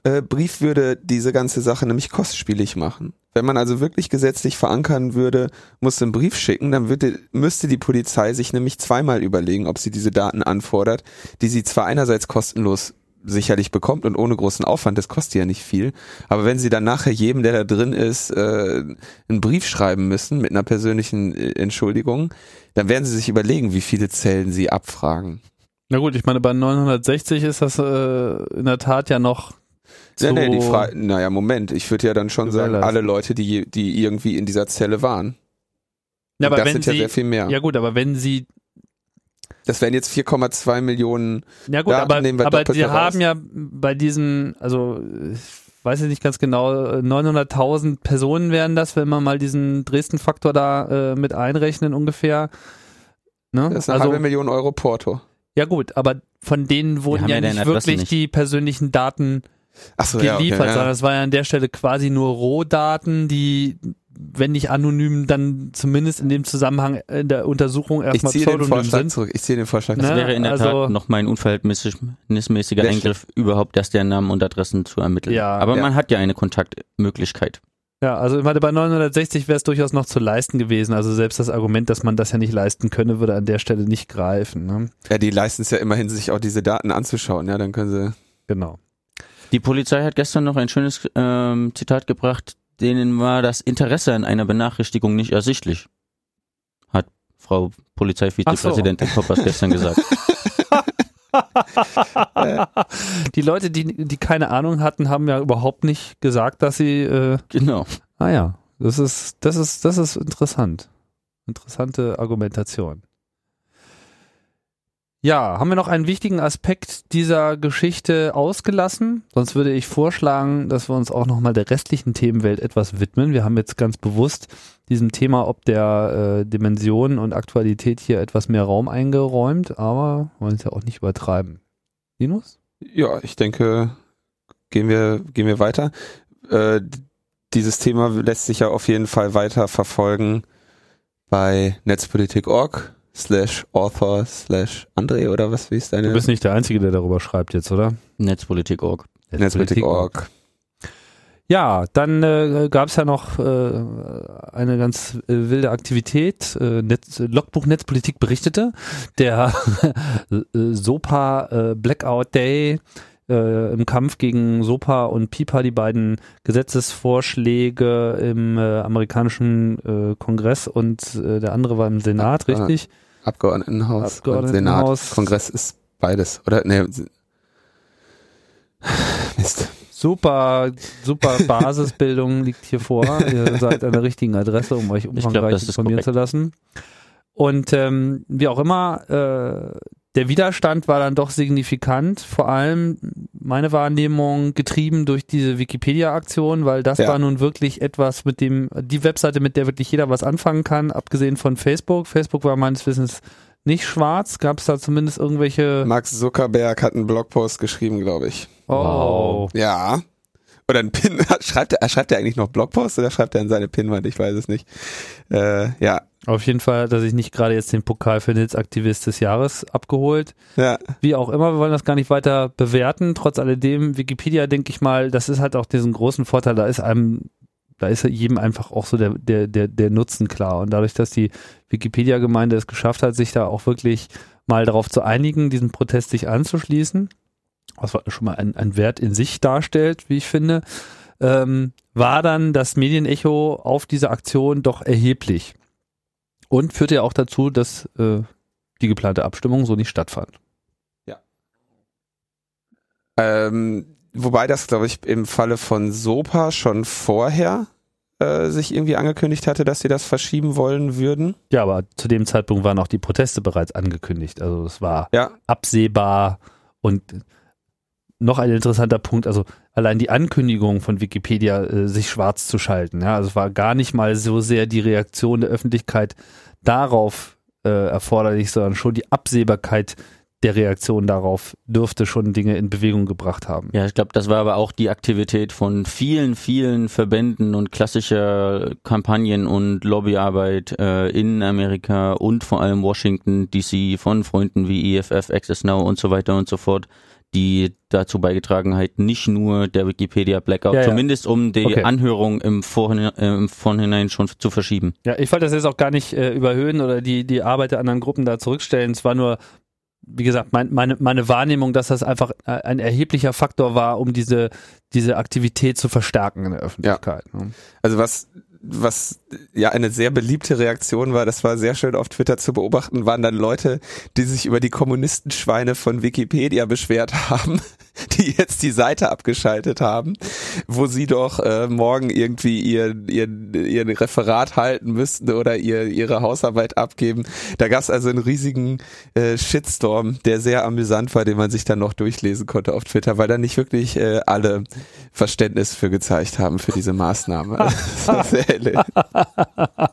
Äh, Brief würde diese ganze Sache nämlich kostspielig machen. Wenn man also wirklich gesetzlich verankern würde, muss einen Brief schicken, dann würde, müsste die Polizei sich nämlich zweimal überlegen, ob sie diese Daten anfordert, die sie zwar einerseits kostenlos sicherlich bekommt und ohne großen Aufwand, das kostet ja nicht viel, aber wenn sie dann nachher jedem, der da drin ist, äh, einen Brief schreiben müssen mit einer persönlichen äh, Entschuldigung, dann werden sie sich überlegen, wie viele Zellen sie abfragen. Na gut, ich meine, bei 960 ist das äh, in der Tat ja noch so nee, die Frage, naja, Moment, ich würde ja dann schon sagen, alle Leute, die, die irgendwie in dieser Zelle waren. Ja, aber das wenn sind ja sie, sehr viel mehr. ja gut, aber wenn sie, Das wären jetzt 4,2 Millionen. ja gut, Daten aber, nehmen wir aber raus. haben ja bei diesen, also äh, weiß ich nicht ganz genau, 900.000 Personen wären das, wenn man mal diesen Dresden-Faktor da äh, mit einrechnen ungefähr. Ne? Das ist eine also, halbe Million Euro Porto. ja gut, aber von denen wurden ja ja nicht wirklich nicht. die persönlichen Daten Achso, geliefert, ja, okay, sondern ja. das war ja an der Stelle quasi nur Rohdaten, die, wenn nicht anonym, dann zumindest in dem Zusammenhang in der Untersuchung Ich erstmal den Pseudonym Vorschlag sind. zurück. Ich ziehe den Vorschlag Das Ne? zurück. wäre in der also- Tat nochmal ein unverhältnismäßiger Eingriff, überhaupt erst deren Namen und Adressen zu ermitteln. Ja. Aber Ja. man hat ja eine Kontaktmöglichkeit. Ja, also ich meine, bei 960 wäre es durchaus noch zu leisten gewesen. Also selbst das Argument, dass man das ja nicht leisten könne, würde an der Stelle nicht greifen. Ne? Ja, die leisten es ja immerhin, sich auch diese Daten anzuschauen. Ja, dann können sie. Genau. Die Polizei hat gestern noch ein schönes ähm, Zitat gebracht, denen war das Interesse an einer Benachrichtigung nicht ersichtlich. Hat Frau Polizeivizepräsidentin Poppers gestern gesagt. Die Leute, die, die keine Ahnung hatten, haben ja überhaupt nicht gesagt, dass sie, äh, Genau. ah ja, das ist, das ist, das ist interessant. Interessante Argumentation. Ja, haben wir noch einen wichtigen Aspekt dieser Geschichte ausgelassen? Sonst würde ich vorschlagen, dass wir uns auch nochmal der restlichen Themenwelt etwas widmen. Wir haben jetzt ganz bewusst diesem Thema ob der äh, Dimension und Aktualität hier etwas mehr Raum eingeräumt, aber wollen es ja auch nicht übertreiben. Linus? Ja, ich denke, gehen wir, gehen wir weiter. Äh, dieses Thema lässt sich ja auf jeden Fall weiter verfolgen bei netzpolitik.org slash author slash André oder was, wie ist deine? Du bist nicht der Einzige, der darüber schreibt jetzt, oder? Netzpolitik.org. Netzpolitik.org. Ja, dann äh, gab es ja noch äh, eine ganz äh, wilde Aktivität. Äh, Netz, Logbuch Netzpolitik berichtete, der SOPA äh, Blackout Day äh, im Kampf gegen SOPA und PIPA, die beiden Gesetzesvorschläge im äh, amerikanischen äh, Kongress und äh, der andere war im Senat, Ah, richtig? Abgeordnetenhaus, Abgeordnetenhaus. Senat. Kongress ist beides. Oder nee. Mist. Super, super Basisbildung liegt hier vor. Ihr seid an der richtigen Adresse, um euch glaub, umfangreich ist informieren korrekt. zu lassen. Und ähm, wie auch immer, äh, der Widerstand war dann doch signifikant, vor allem meine Wahrnehmung getrieben durch diese Wikipedia-Aktion, weil das Ja. war nun wirklich etwas, mit dem, die Webseite, mit der wirklich jeder was anfangen kann, abgesehen von Facebook. Facebook war meines Wissens nicht schwarz, gab es da zumindest irgendwelche Max Zuckerberg hat einen Blogpost geschrieben, glaube ich. Oh. Ja. Oder ein Pin. Schreibt er, schreibt er eigentlich noch Blogpost oder schreibt er an seine Pinwand? Ich weiß es nicht. Äh, ja. Auf jeden Fall hat er sich nicht gerade jetzt den Pokal für Netzaktivist des Jahres abgeholt. Ja. Wie auch immer, wir wollen das gar nicht weiter bewerten. Trotz alledem, Wikipedia, denke ich mal, das ist halt auch diesen großen Vorteil, da ist einem, da ist jedem einfach auch so der, der, der, der Nutzen klar. Und dadurch, dass die Wikipedia-Gemeinde es geschafft hat, sich da auch wirklich mal darauf zu einigen, diesen Protest sich anzuschließen, was schon mal ein, ein Wert in sich darstellt, wie ich finde, ähm, war dann das Medienecho auf diese Aktion doch erheblich. Und führte ja auch dazu, dass äh, die geplante Abstimmung so nicht stattfand. Ähm, wobei das, glaube ich, im Falle von Sopa schon vorher äh, sich irgendwie angekündigt hatte, dass sie das verschieben wollen würden. Ja, aber zu dem Zeitpunkt waren auch die Proteste bereits angekündigt. Also es war Ja. absehbar und noch ein interessanter Punkt, also allein die Ankündigung von Wikipedia, äh, sich schwarz zu schalten. Ja, also es war gar nicht mal so sehr die Reaktion der Öffentlichkeit darauf äh, erforderlich, sondern schon die Absehbarkeit der Reaktion darauf dürfte schon Dinge in Bewegung gebracht haben. Ja, ich glaube, das war aber auch die Aktivität von vielen, vielen Verbänden und klassischer Kampagnen und Lobbyarbeit äh, in Amerika und vor allem Washington DC von Freunden wie EFF, Access Now und so weiter und so fort, die dazu beigetragen hat, nicht nur der Wikipedia Blackout, Ja, ja. zumindest um die Okay. Anhörung im, Vorhinein, äh, im Vorhinein schon zu verschieben. Ja, ich wollte das jetzt auch gar nicht äh, überhöhen oder die, die Arbeit der anderen Gruppen da zurückstellen. Es war nur, wie gesagt, mein, meine, meine Wahrnehmung, dass das einfach äh, ein erheblicher Faktor war, um diese, diese Aktivität zu verstärken in der Öffentlichkeit. ne? Also was, was ja eine sehr beliebte Reaktion war, das war sehr schön auf Twitter zu beobachten, waren dann Leute, die sich über die Kommunistenschweine von Wikipedia beschwert haben, die jetzt die Seite abgeschaltet haben, wo sie doch äh, morgen irgendwie ihr, ihr, ihr Referat halten müssten oder ihr, ihre Hausarbeit abgeben. Da gab es also einen riesigen äh, Shitstorm, der sehr amüsant war, den man sich dann noch durchlesen konnte auf Twitter, weil da nicht wirklich äh, alle Verständnis für gezeigt haben für diese Maßnahme.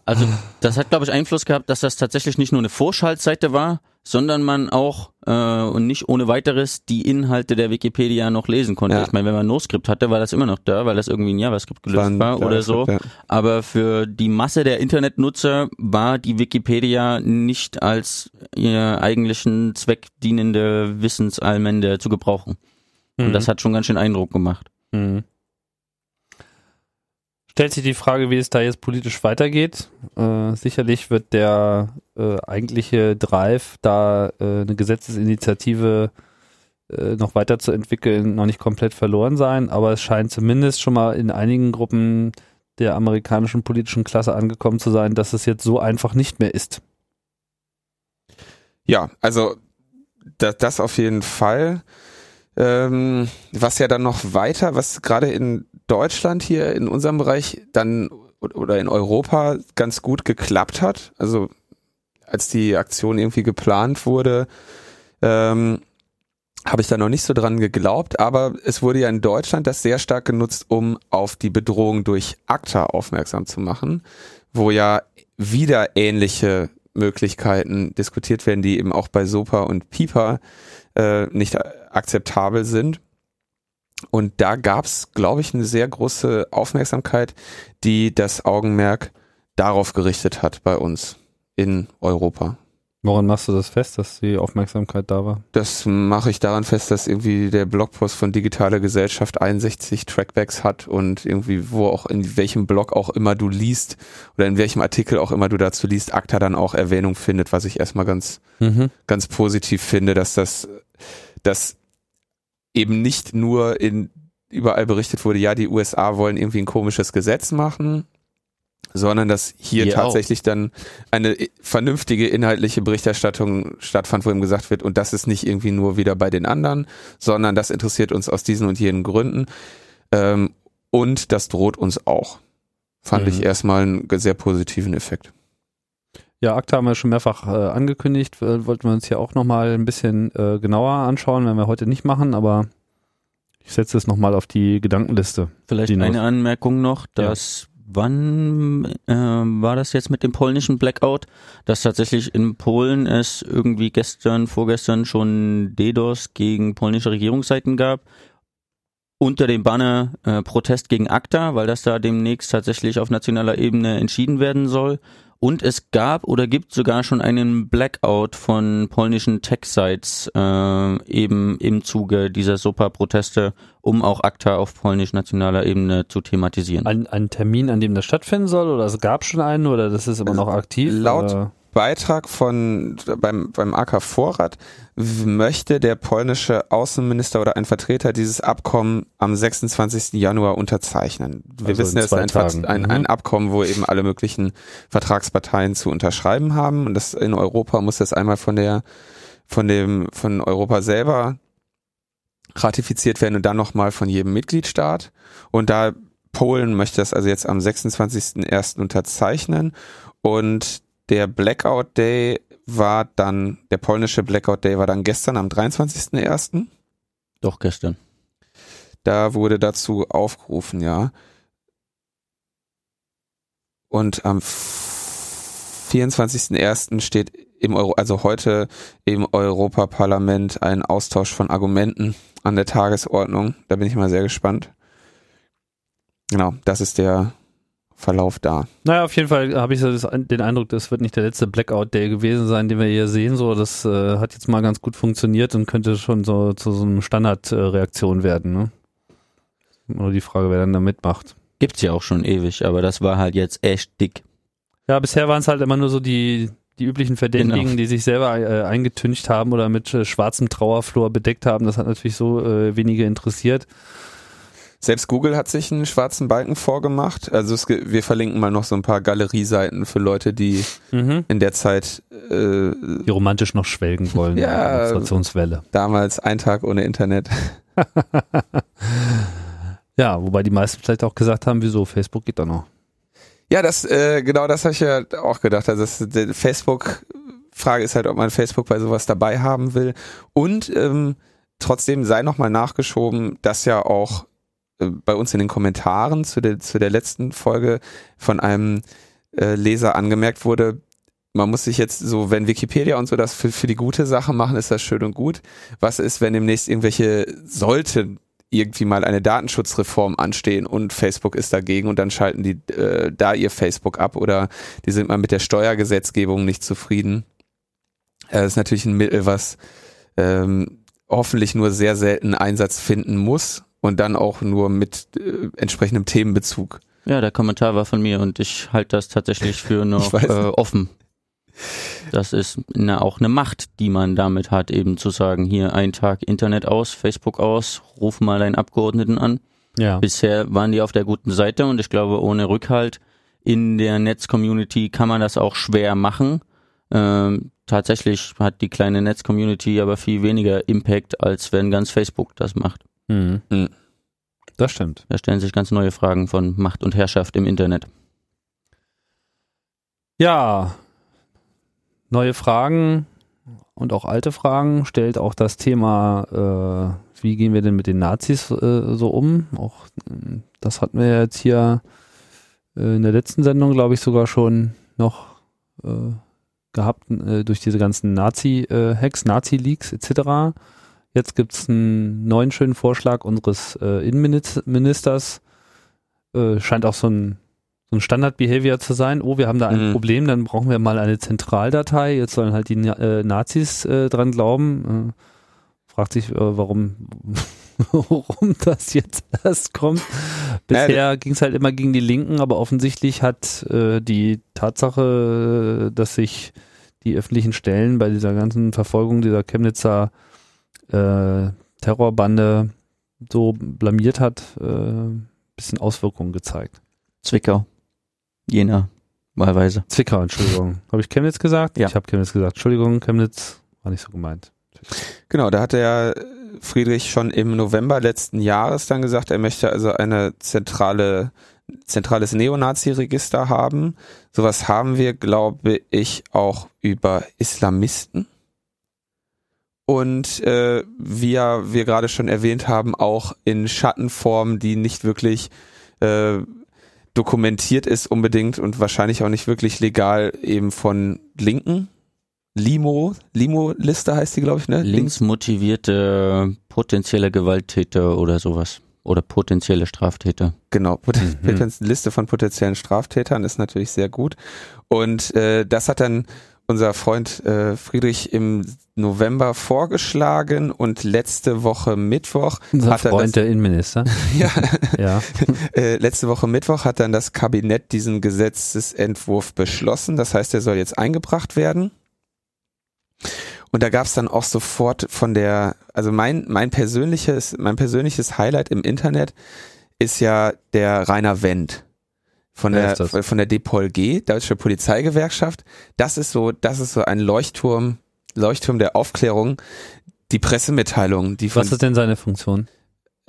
also das hat, glaube ich, Einfluss gehabt, dass das tatsächlich nicht nur eine Vorschaltseite war, sondern man auch äh, und nicht ohne weiteres die Inhalte der Wikipedia noch lesen konnte. Ja. Ich meine, wenn man NoScript hatte, war das immer noch da, weil das irgendwie ein JavaScript gelöst war, war oder so. Ja. Aber für die Masse der Internetnutzer war die Wikipedia nicht als ihr eigentlichen Zweck dienende Wissensallmende zu gebrauchen. Mhm. Und das hat schon ganz schön Eindruck gemacht. Mhm stellt sich die Frage, wie es da jetzt politisch weitergeht. Äh, sicherlich wird der äh, eigentliche Drive, da äh, eine Gesetzesinitiative äh, noch weiterzuentwickeln, noch nicht komplett verloren sein, aber es scheint zumindest schon mal in einigen Gruppen der amerikanischen politischen Klasse angekommen zu sein, dass es jetzt so einfach nicht mehr ist. Ja, also das, das auf jeden Fall. Ähm, was ja dann noch weiter, was gerade in Deutschland hier in unserem Bereich dann oder in Europa ganz gut geklappt hat. Also als die Aktion irgendwie geplant wurde, ähm, habe ich da noch nicht so dran geglaubt, aber es wurde ja in Deutschland das sehr stark genutzt, um auf die Bedrohung durch ACTA aufmerksam zu machen, wo ja wieder ähnliche Möglichkeiten diskutiert werden, die eben auch bei SOPA und PIPA äh, nicht akzeptabel sind. Und da gab es, glaube ich, eine sehr große Aufmerksamkeit, die das Augenmerk darauf gerichtet hat bei uns in Europa. Woran machst du das fest, dass die Aufmerksamkeit da war? Das mache ich daran fest, dass irgendwie der Blogpost von Digitale Gesellschaft 61 Trackbacks hat und irgendwie wo auch in welchem Blog auch immer du liest oder in welchem Artikel auch immer du dazu liest, ACTA dann auch Erwähnung findet, was ich erstmal ganz, mhm. ganz positiv finde, dass das, dass eben nicht nur in überall berichtet wurde, ja, die USA wollen irgendwie ein komisches Gesetz machen, sondern dass hier, hier tatsächlich auch. dann eine vernünftige inhaltliche Berichterstattung stattfand, wo ihm gesagt wird, und das ist nicht irgendwie nur wieder bei den anderen, sondern das interessiert uns aus diesen und jenen Gründen. Ähm, und das droht uns auch. Fand mhm. ich erstmal einen sehr positiven Effekt. Ja, ACTA haben wir schon mehrfach äh, angekündigt. Wollten wir uns hier auch nochmal ein bisschen äh, genauer anschauen, wenn wir heute nicht machen, aber ich setze es nochmal auf die Gedankenliste. Vielleicht eine Anmerkung noch, dass ja. wann äh, war das jetzt mit dem polnischen Blackout, dass tatsächlich in Polen es irgendwie gestern, vorgestern schon DDoS gegen polnische Regierungsseiten gab unter dem Banner äh, Protest gegen ACTA, weil das da demnächst tatsächlich auf nationaler Ebene entschieden werden soll. Und es gab oder gibt sogar schon einen Blackout von polnischen Tech-Sites äh, eben im Zuge dieser SOPA-Proteste, um auch ACTA auf polnisch-nationaler Ebene zu thematisieren. Ein, ein Termin, an dem das stattfinden soll oder es gab schon einen oder das ist immer noch aktiv? Laut, oder? Beitrag von beim, beim AK Vorrat möchte der polnische Außenminister oder ein Vertreter dieses Abkommen am 26. Januar unterzeichnen. Wir also wissen, es ist ein, ein, ein, mhm. Abkommen, wo eben alle möglichen Vertragsparteien zu unterschreiben haben. Und das in Europa muss das einmal von der von dem von Europa selber ratifiziert werden und dann nochmal von jedem Mitgliedstaat. Und da Polen möchte das also jetzt am 26.01. unterzeichnen und der Blackout Day war dann, der polnische Blackout Day war dann gestern am 23.01. Doch, gestern. Da wurde dazu aufgerufen, ja. Und am 24.01. steht im Euro, also heute im Europaparlament ein Austausch von Argumenten an der Tagesordnung. Da bin ich mal sehr gespannt. Genau, das ist der Verlauf da. Naja, auf jeden Fall habe ich das, den Eindruck, das wird nicht der letzte Blackout-Day gewesen sein, den wir hier sehen. So, das äh, hat jetzt mal ganz gut funktioniert und könnte schon so zu so einer Standardreaktion werden. Ne? Nur die Frage, wer dann da mitmacht. Gibt's ja auch schon ewig, aber das war halt jetzt echt dick. Ja, bisher waren es halt immer nur so die die üblichen Verdächtigen, genau. die sich selber äh, eingetüncht haben oder mit äh, schwarzem Trauerflor bedeckt haben. Das hat natürlich so äh, wenige interessiert. Selbst Google hat sich einen schwarzen Balken vorgemacht. Also es, wir verlinken mal noch so ein paar Galerieseiten für Leute, die Mhm. in der Zeit äh, Die romantisch noch schwelgen wollen. Ja. Demonstrationswelle. damals ein Tag ohne Internet. Ja, wobei die meisten vielleicht auch gesagt haben, wieso, Facebook geht doch noch. Ja, das äh, genau das habe ich ja auch gedacht. Also das, die Facebook Frage ist halt, ob man Facebook bei sowas dabei haben will. Und ähm, trotzdem sei nochmal nachgeschoben, dass ja auch bei uns in den Kommentaren zu der, zu der letzten Folge von einem äh, Leser angemerkt wurde, man muss sich jetzt so, wenn Wikipedia und so das für, für die gute Sache machen, ist das schön und gut. Was ist, wenn demnächst irgendwelche sollte irgendwie mal eine Datenschutzreform anstehen und Facebook ist dagegen und dann schalten die äh, da ihr Facebook ab oder die sind mal mit der Steuergesetzgebung nicht zufrieden. Äh, das ist natürlich ein Mittel, was ähm, hoffentlich nur sehr selten Einsatz finden muss und dann auch nur mit äh, entsprechendem Themenbezug. Ja, der Kommentar war von mir und ich halte das tatsächlich für noch äh, offen. Das ist na, auch eine Macht, die man damit hat, eben zu sagen, hier ein Tag Internet aus, Facebook aus, ruf mal deinen Abgeordneten an. Ja. Bisher waren die auf der guten Seite und ich glaube, ohne Rückhalt in der Netz-Community kann man das auch schwer machen. Ähm, tatsächlich hat die kleine Netz-Community aber viel weniger Impact, als wenn ganz Facebook das macht. Mhm. Mhm. Das stimmt. Da stellen sich ganz neue Fragen von Macht und Herrschaft im Internet. Ja, neue Fragen und auch alte Fragen stellt auch das Thema, äh, wie gehen wir denn mit den Nazis äh, so um? Auch äh, das hatten wir jetzt hier äh, in der letzten Sendung, glaube ich, sogar schon noch äh, gehabt äh, durch diese ganzen Nazi-Hacks, Nazi-Leaks etc. Jetzt gibt es einen neuen schönen Vorschlag unseres äh, Innenministers. Äh, scheint auch so ein so ein Standard-Behavior zu sein, oh, wir haben da ein Mhm. Problem, dann brauchen wir mal eine Zentraldatei, jetzt sollen halt die äh, Nazis äh, dran glauben. Äh, fragt sich, äh, warum, warum das jetzt erst kommt. Bisher ging es halt immer gegen die Linken, aber offensichtlich hat die Tatsache, dass sich die öffentlichen Stellen bei dieser ganzen Verfolgung dieser Chemnitzer äh, Terrorbande so blamiert hat, äh, bisschen Auswirkungen gezeigt. Zwickau. Jena. Wahlweise. Zwickau, Entschuldigung. Habe ich Chemnitz gesagt? Ja. Ich habe Chemnitz gesagt. Entschuldigung, Chemnitz war nicht so gemeint. Genau, da hat der Friedrich schon im November letzten Jahres dann gesagt, er möchte also eine zentrale, zentrales Neonazi-Register haben. Sowas haben wir, glaube ich, auch über Islamisten. Und äh, wie ja wir gerade schon erwähnt haben, auch in Schattenform, die nicht wirklich äh, dokumentiert ist unbedingt und wahrscheinlich auch nicht wirklich legal eben von Linken. Limo, Limo-Liste heißt die, glaube ich, ne? Links motivierte potenzielle Gewalttäter oder sowas. Oder potenzielle Straftäter. Genau, pot- Mhm. Liste von potenziellen Straftätern ist natürlich sehr gut. Und äh, das hat dann unser Freund äh, Friedrich im November vorgeschlagen und letzte Woche Mittwoch Unser hat Freund das, der Innenminister. ja, ja. äh, letzte Woche Mittwoch hat dann das Kabinett diesen Gesetzesentwurf beschlossen. Das heißt, er soll jetzt eingebracht werden. Und da gab es dann auch sofort von der, also mein, mein persönliches, mein persönliches Highlight im Internet ist ja der Rainer Wendt von Wer der von der DPOLG, Deutsche Polizeigewerkschaft. Das ist so, das ist so ein Leuchtturm, Leuchtturm der Aufklärung. Die Pressemitteilung, die von Was ist denn seine Funktion?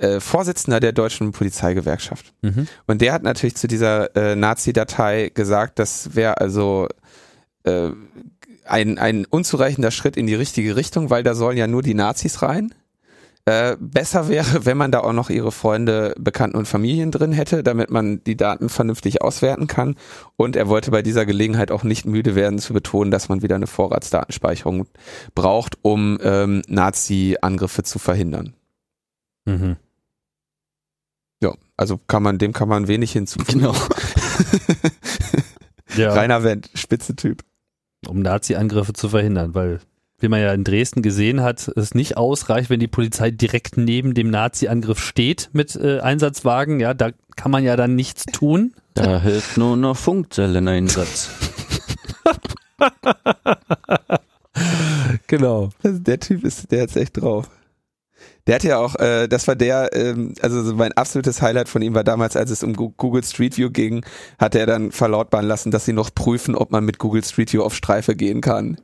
äh, Vorsitzender der Deutschen Polizeigewerkschaft. Mhm. Und der hat natürlich zu dieser äh, Nazi-Datei gesagt, das wäre also äh, ein, ein unzureichender Schritt in die richtige Richtung, weil da sollen ja nur die Nazis rein. Äh, besser wäre, wenn man da auch noch ihre Freunde, Bekannten und Familien drin hätte, damit man die Daten vernünftig auswerten kann. Und er wollte bei dieser Gelegenheit auch nicht müde werden zu betonen, dass man wieder eine Vorratsdatenspeicherung braucht, um ähm, Nazi-Angriffe zu verhindern. Mhm. Ja, also kann man, dem kann man wenig hinzufügen. Genau. Ja, Rainer Wendt, Spitzentyp. um Nazi-Angriffe zu verhindern, weil wie man ja in Dresden gesehen hat, es nicht ausreicht, wenn die Polizei direkt neben dem Nazi-Angriff steht mit äh, Einsatzwagen. Ja, da kann man ja dann nichts tun. Da hilft nur noch Funkzelleneinsatz. Genau. Also der Typ ist, der hat's echt drauf. Der hat ja auch, äh, das war der, ähm, also so mein absolutes Highlight von ihm war damals, als es um Google Street View ging, hat er dann verlautbaren lassen, dass sie noch prüfen, ob man mit Google Street View auf Streife gehen kann.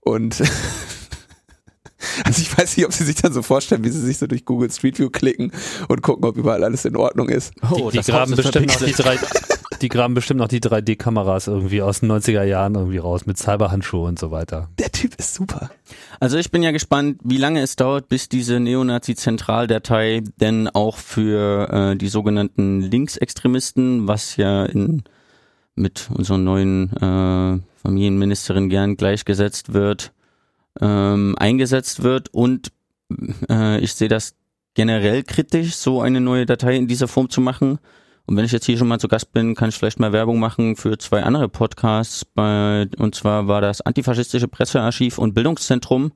Und also ich weiß nicht, ob sie sich dann so vorstellen, wie sie sich so durch Google Street View klicken und gucken, ob überall alles in Ordnung ist. Oh, die, die, graben bestimmt noch die, drei, die graben bestimmt noch die 3D-Kameras irgendwie aus den 90er Jahren irgendwie raus mit Cyberhandschuhe und so weiter. Der Typ ist super. Also ich bin ja gespannt, wie lange es dauert, bis diese Neonazi-Zentraldatei denn auch für äh, die sogenannten Linksextremisten, was ja in, mit unserer neuen äh, Familienministerin gern gleichgesetzt wird, ähm, eingesetzt wird. Und äh, ich sehe das generell kritisch, so eine neue Datei in dieser Form zu machen. Und wenn ich jetzt hier schon mal zu Gast bin, kann ich vielleicht mal Werbung machen für zwei andere Podcasts. Bei, und zwar war das Antifaschistische Pressearchiv und Bildungszentrum,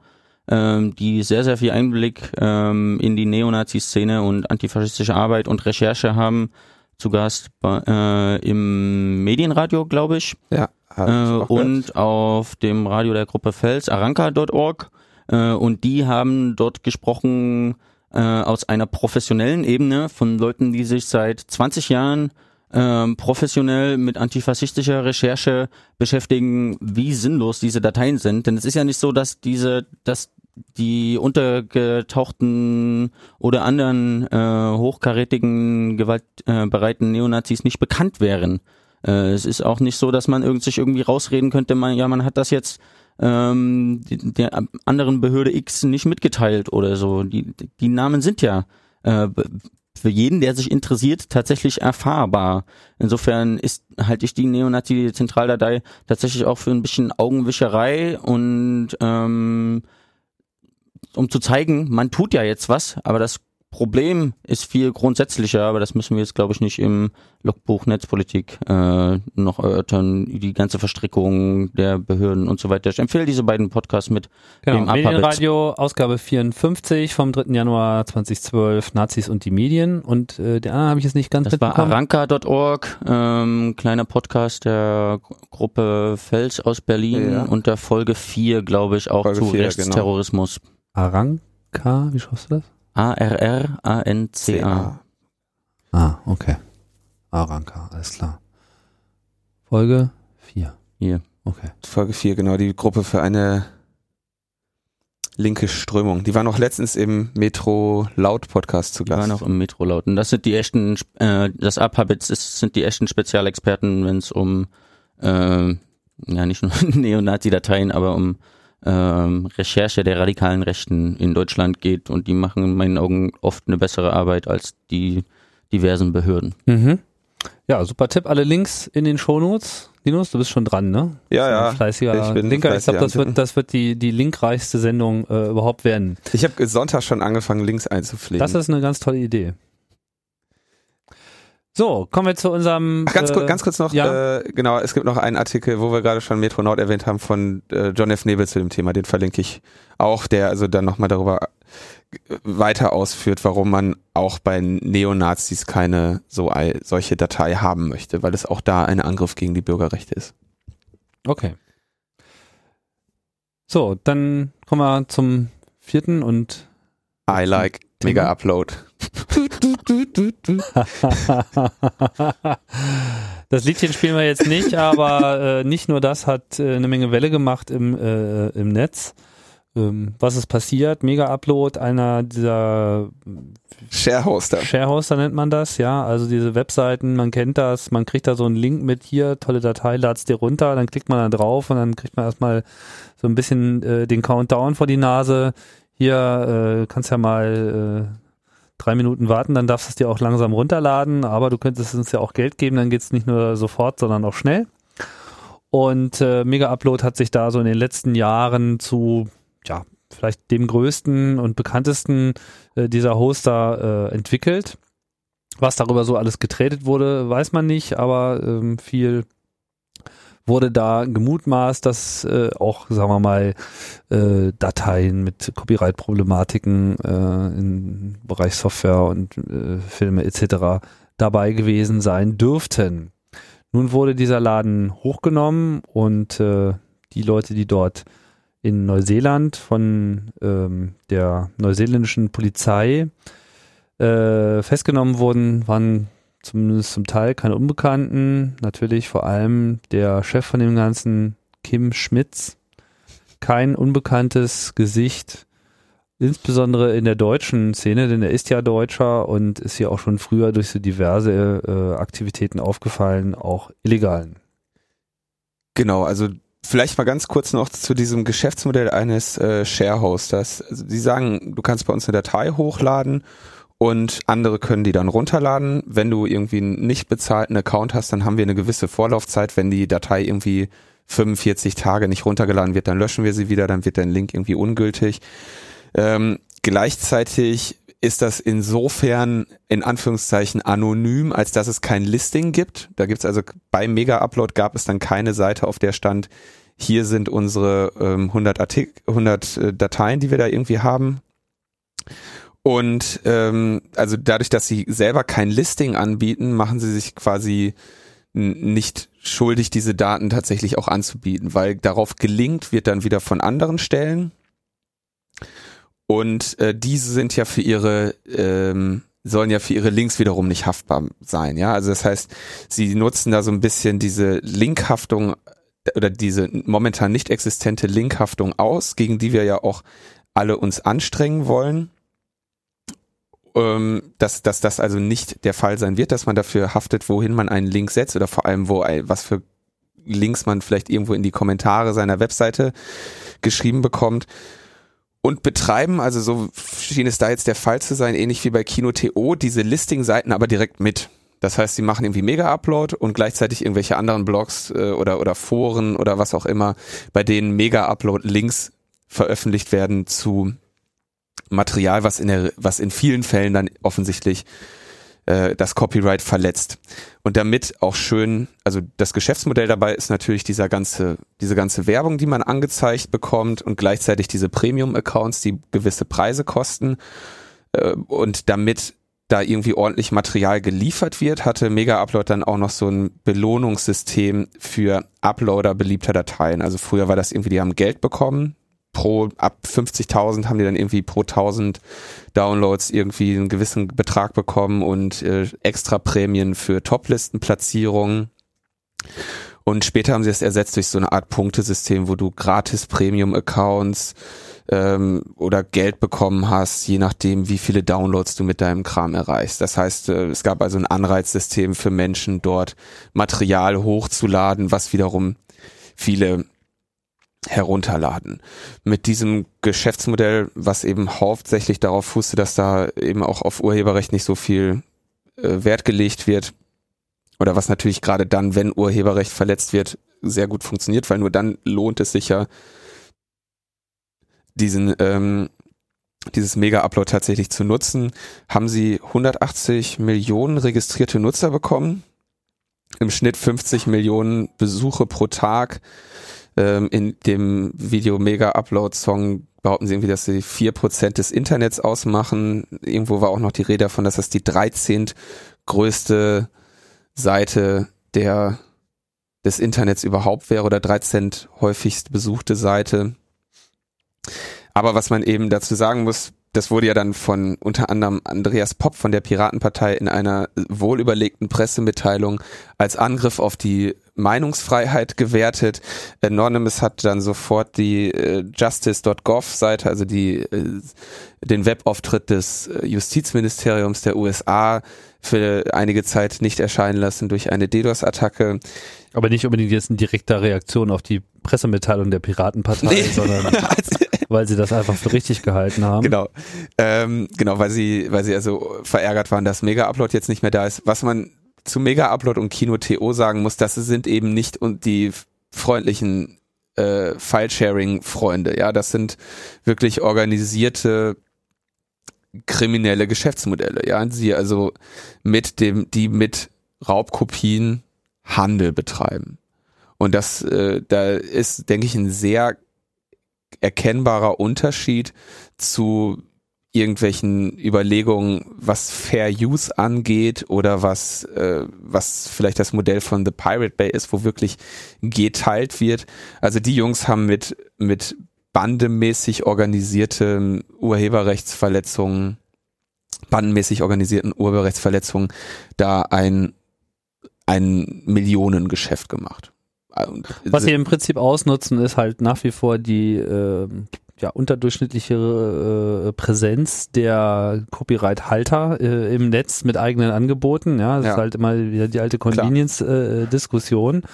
ähm, die sehr, sehr viel Einblick ähm, in die Neonazi-Szene und antifaschistische Arbeit und Recherche haben. Zu Gast bei, äh, im Medienradio, glaube ich. Ja. Äh, und auf dem Radio der Gruppe Fels, aranka.org. Äh, und die haben dort gesprochen äh, aus einer professionellen Ebene von Leuten, die sich seit 20 Jahren ähm, professionell mit antifaschistischer Recherche beschäftigen, wie sinnlos diese Dateien sind. Denn es ist ja nicht so, dass diese, dass die untergetauchten oder anderen äh, hochkarätigen, gewaltbereiten Neonazis nicht bekannt wären. Äh, es ist auch nicht so, dass man irgend sich irgendwie rausreden könnte, man, ja, man hat das jetzt ähm, der anderen Behörde X nicht mitgeteilt oder so. Die, die Namen sind ja äh, für jeden, der sich interessiert, tatsächlich erfahrbar. Insofern ist halte ich die Neonazi-Zentraldatei tatsächlich auch für ein bisschen Augenwischerei und ähm, um zu zeigen, man tut ja jetzt was, aber das Problem ist viel grundsätzlicher, aber das müssen wir jetzt, glaube ich, nicht im Logbuch Netzpolitik äh, noch erörtern, die ganze Verstrickung der Behörden und so weiter. Ich empfehle diese beiden Podcasts mit Genau, dem. Medienradio, Ausgabe 54 vom 3. Januar 2012, Nazis und die Medien. Und äh, der andere habe ich jetzt nicht ganz Das war mitbekommen. aranka.org, ähm, kleiner Podcast der Gruppe Fels aus Berlin Ja. unter Folge 4, glaube ich, auch Folge zu 4, Rechtsterrorismus. Aranka, wie schreibst du das? A-R-R-A-N-C-A. Ah, okay. Aranka, alles klar. Folge 4. Hier. Okay. Folge 4, genau, die Gruppe für eine linke Strömung. Die war noch letztens im Metro Laut Podcast zu Die waren Gast. auch im Metro lauten. Das sind die echten, äh, das Abhabitz ist, sind die echten Spezialexperten, wenn es um, äh, ja nicht nur Neonazi-Dateien, aber um ähm, Recherche der radikalen Rechten in Deutschland geht und die machen in meinen Augen oft eine bessere Arbeit als die diversen Behörden. Mhm. Ja, super Tipp. Alle Links in den Shownotes. Linus, du bist schon dran, ne? Ja, ja. Ein fleißiger Ich bin Linker. Ich glaube, das wird, das wird die, die linkreichste Sendung äh, überhaupt werden. Ich habe Sonntag schon angefangen, Links einzupflegen. Das ist eine ganz tolle Idee. So, kommen wir zu unserem. Ach, ganz, äh, kurz, ganz kurz noch, ja. äh, genau, es gibt noch einen Artikel, wo wir gerade schon Metro Nord erwähnt haben, von äh, John F. Nebel zu dem Thema, den verlinke ich auch, der also dann nochmal darüber äh, weiter ausführt, warum man auch bei Neonazis keine so solche Datei haben möchte, weil es auch da ein Angriff gegen die Bürgerrechte ist. Okay. So, dann kommen wir zum vierten und I like Mega Upload. das Liedchen spielen wir jetzt nicht, aber äh, nicht nur das hat äh, eine Menge Welle gemacht im, äh, im Netz. Ähm, was ist passiert? Mega-Upload, einer dieser Sharehoster. Sharehoster nennt man das, ja. Also diese Webseiten, man kennt das, man kriegt da so einen Link mit hier, tolle Datei, lad's dir runter, dann klickt man da drauf und dann kriegt man erstmal so ein bisschen äh, den Countdown vor die Nase. Hier äh, kannst ja mal äh, drei Minuten warten, dann darfst du es dir auch langsam runterladen, aber du könntest uns ja auch Geld geben, dann geht's nicht nur sofort, sondern auch schnell. Und äh, Mega Upload hat sich da so in den letzten Jahren zu, ja, vielleicht dem größten und bekanntesten äh, dieser Hoster äh, entwickelt. Was darüber so alles getradet wurde, weiß man nicht, aber ähm, viel wurde da gemutmaßt, dass äh, auch, sagen wir mal, äh, Dateien mit Copyright-Problematiken äh, im Bereich Software und äh, Filme etc. dabei gewesen sein dürften. Nun wurde dieser Laden hochgenommen und äh, die Leute, die dort in Neuseeland von ähm, der neuseeländischen Polizei äh, festgenommen wurden, waren zumindest zum Teil keine Unbekannten. Natürlich vor allem der Chef von dem Ganzen, Kim Schmitz. Kein unbekanntes Gesicht, insbesondere in der deutschen Szene, denn er ist ja Deutscher und ist ja auch schon früher durch so diverse äh, Aktivitäten aufgefallen, auch illegalen. Genau, also vielleicht mal ganz kurz noch zu diesem Geschäftsmodell eines äh, Sharehosters. Also die sagen, du kannst bei uns eine Datei hochladen und andere können die dann runterladen. Wenn du irgendwie einen nicht bezahlten Account hast, dann haben wir eine gewisse Vorlaufzeit. Wenn die Datei irgendwie 45 Tage nicht runtergeladen wird, dann löschen wir sie wieder, dann wird dein Link irgendwie ungültig. Ähm, gleichzeitig ist das insofern in Anführungszeichen anonym, als dass es kein Listing gibt. Da gibt's also bei Mega Upload gab es dann keine Seite, auf der stand, hier sind unsere ähm, 100, Artik 100 äh, Dateien, die wir da irgendwie haben. Und ähm, also dadurch, dass sie selber kein Listing anbieten, machen sie sich quasi nicht schuldig, diese Daten tatsächlich auch anzubieten, weil darauf gelingt, wird dann wieder von anderen Stellen. Und äh, diese sind ja für ihre ähm, sollen ja für ihre Links wiederum nicht haftbar sein, ja. Also das heißt, sie nutzen da so ein bisschen diese Linkhaftung oder diese momentan nicht existente Linkhaftung aus, gegen die wir ja auch alle uns anstrengen wollen ähm, dass, dass das also nicht der Fall sein wird, dass man dafür haftet, wohin man einen Link setzt oder vor allem, wo was für Links man vielleicht irgendwo in die Kommentare seiner Webseite geschrieben bekommt. Und betreiben, also so schien es da jetzt der Fall zu sein, ähnlich wie bei Kino.to, diese Listing-Seiten aber direkt mit. Das heißt, sie machen irgendwie Mega-Upload und gleichzeitig irgendwelche anderen Blogs äh, oder, oder Foren oder was auch immer, bei denen Mega-Upload-Links veröffentlicht werden zu Material, was in der, was in vielen Fällen dann offensichtlich äh, das Copyright verletzt. Und damit auch schön, also das Geschäftsmodell dabei ist natürlich dieser ganze, diese ganze Werbung, die man angezeigt bekommt und gleichzeitig diese Premium-Accounts, die gewisse Preise kosten. Äh, und damit da irgendwie ordentlich Material geliefert wird, hatte Mega Upload dann auch noch so ein Belohnungssystem für Uploader beliebter Dateien. Also früher war das irgendwie, die haben Geld bekommen, pro, ab 50.000 haben die dann irgendwie pro 1000 Downloads irgendwie einen gewissen Betrag bekommen und äh, extra Prämien für Toplistenplatzierungen. Und später haben sie es ersetzt durch so eine Art Punktesystem, wo du gratis Premium-Accounts ähm, oder Geld bekommen hast, je nachdem, wie viele Downloads du mit deinem Kram erreichst. Das heißt, äh, es gab also ein Anreizsystem für Menschen, dort Material hochzuladen, was wiederum viele herunterladen. Mit diesem Geschäftsmodell, was eben hauptsächlich darauf fußte, dass da eben auch auf Urheberrecht nicht so viel äh, Wert gelegt wird, oder was natürlich gerade dann, wenn Urheberrecht verletzt wird, sehr gut funktioniert, weil nur dann lohnt es sich ja, diesen ähm, dieses Mega-Upload tatsächlich zu nutzen, haben sie 180 Millionen registrierte Nutzer bekommen, im Schnitt 50 Millionen Besuche pro Tag, ähm, in dem Video Mega Upload Song behaupten sie irgendwie, dass sie vier Prozent des Internets ausmachen. Irgendwo war auch noch die Rede davon, dass das die 13. größte Seite der des Internets überhaupt wäre oder 13 häufigst besuchte Seite. Aber was man eben dazu sagen muss, das wurde ja dann von unter anderem Andreas Popp von der Piratenpartei in einer wohlüberlegten Pressemitteilung als Angriff auf die Meinungsfreiheit gewertet. Anonymous hat dann sofort die äh, justice.gov Seite, also die äh, den Webauftritt des äh, Justizministeriums der USA für einige Zeit nicht erscheinen lassen durch eine DDoS-Attacke. Aber nicht unbedingt jetzt eine direkte Reaktion auf die Pressemitteilung der Piratenpartei, nee. sondern weil sie das einfach für richtig gehalten haben. Genau, ähm, genau, weil sie, weil sie also verärgert waren, dass Mega Upload jetzt nicht mehr da ist. Was man zu Mega Upload und Kino TO sagen muss, das sind eben nicht und die freundlichen äh, File-Sharing-Freunde. Ja, das sind wirklich organisierte kriminelle Geschäftsmodelle. Ja, sie also mit dem, die mit Raubkopien Handel betreiben. Und das, äh, da ist, denke ich, ein sehr erkennbarer Unterschied zu irgendwelchen Überlegungen, was Fair Use angeht oder was, äh, was vielleicht das Modell von The Pirate Bay ist, wo wirklich geteilt wird. Also die Jungs haben mit, mit bandemäßig organisierte Urheberrechtsverletzungen, bandenmäßig organisierten Urheberrechtsverletzungen da ein, ein Millionengeschäft gemacht. Was sie im Prinzip ausnutzen, ist halt nach wie vor die äh, ja, unterdurchschnittliche äh, Präsenz der Copyright-Halter äh, im Netz mit eigenen Angeboten. Ja, das ja. ist halt immer wieder die alte Convenience-Diskussion. Äh,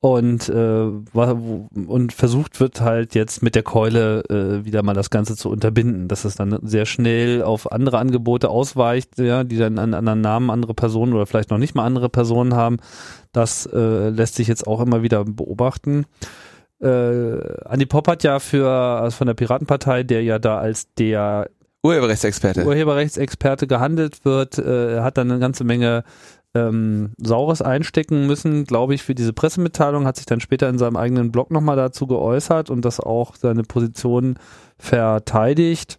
und äh, und versucht wird halt jetzt mit der Keule äh, wieder mal das Ganze zu unterbinden, dass es dann sehr schnell auf andere Angebote ausweicht, ja, die dann einen anderen Namen andere Personen oder vielleicht noch nicht mal andere Personen haben. Das äh, lässt sich jetzt auch immer wieder beobachten. Äh, Andi Popp hat ja für also von der Piratenpartei, der ja da als der Urheberrechtsexperte Urheberrechtsexperte gehandelt wird, äh, hat dann eine ganze Menge ähm, Saures einstecken müssen, glaube ich, für diese Pressemitteilung, hat sich dann später in seinem eigenen Blog nochmal dazu geäußert und das auch seine Position verteidigt.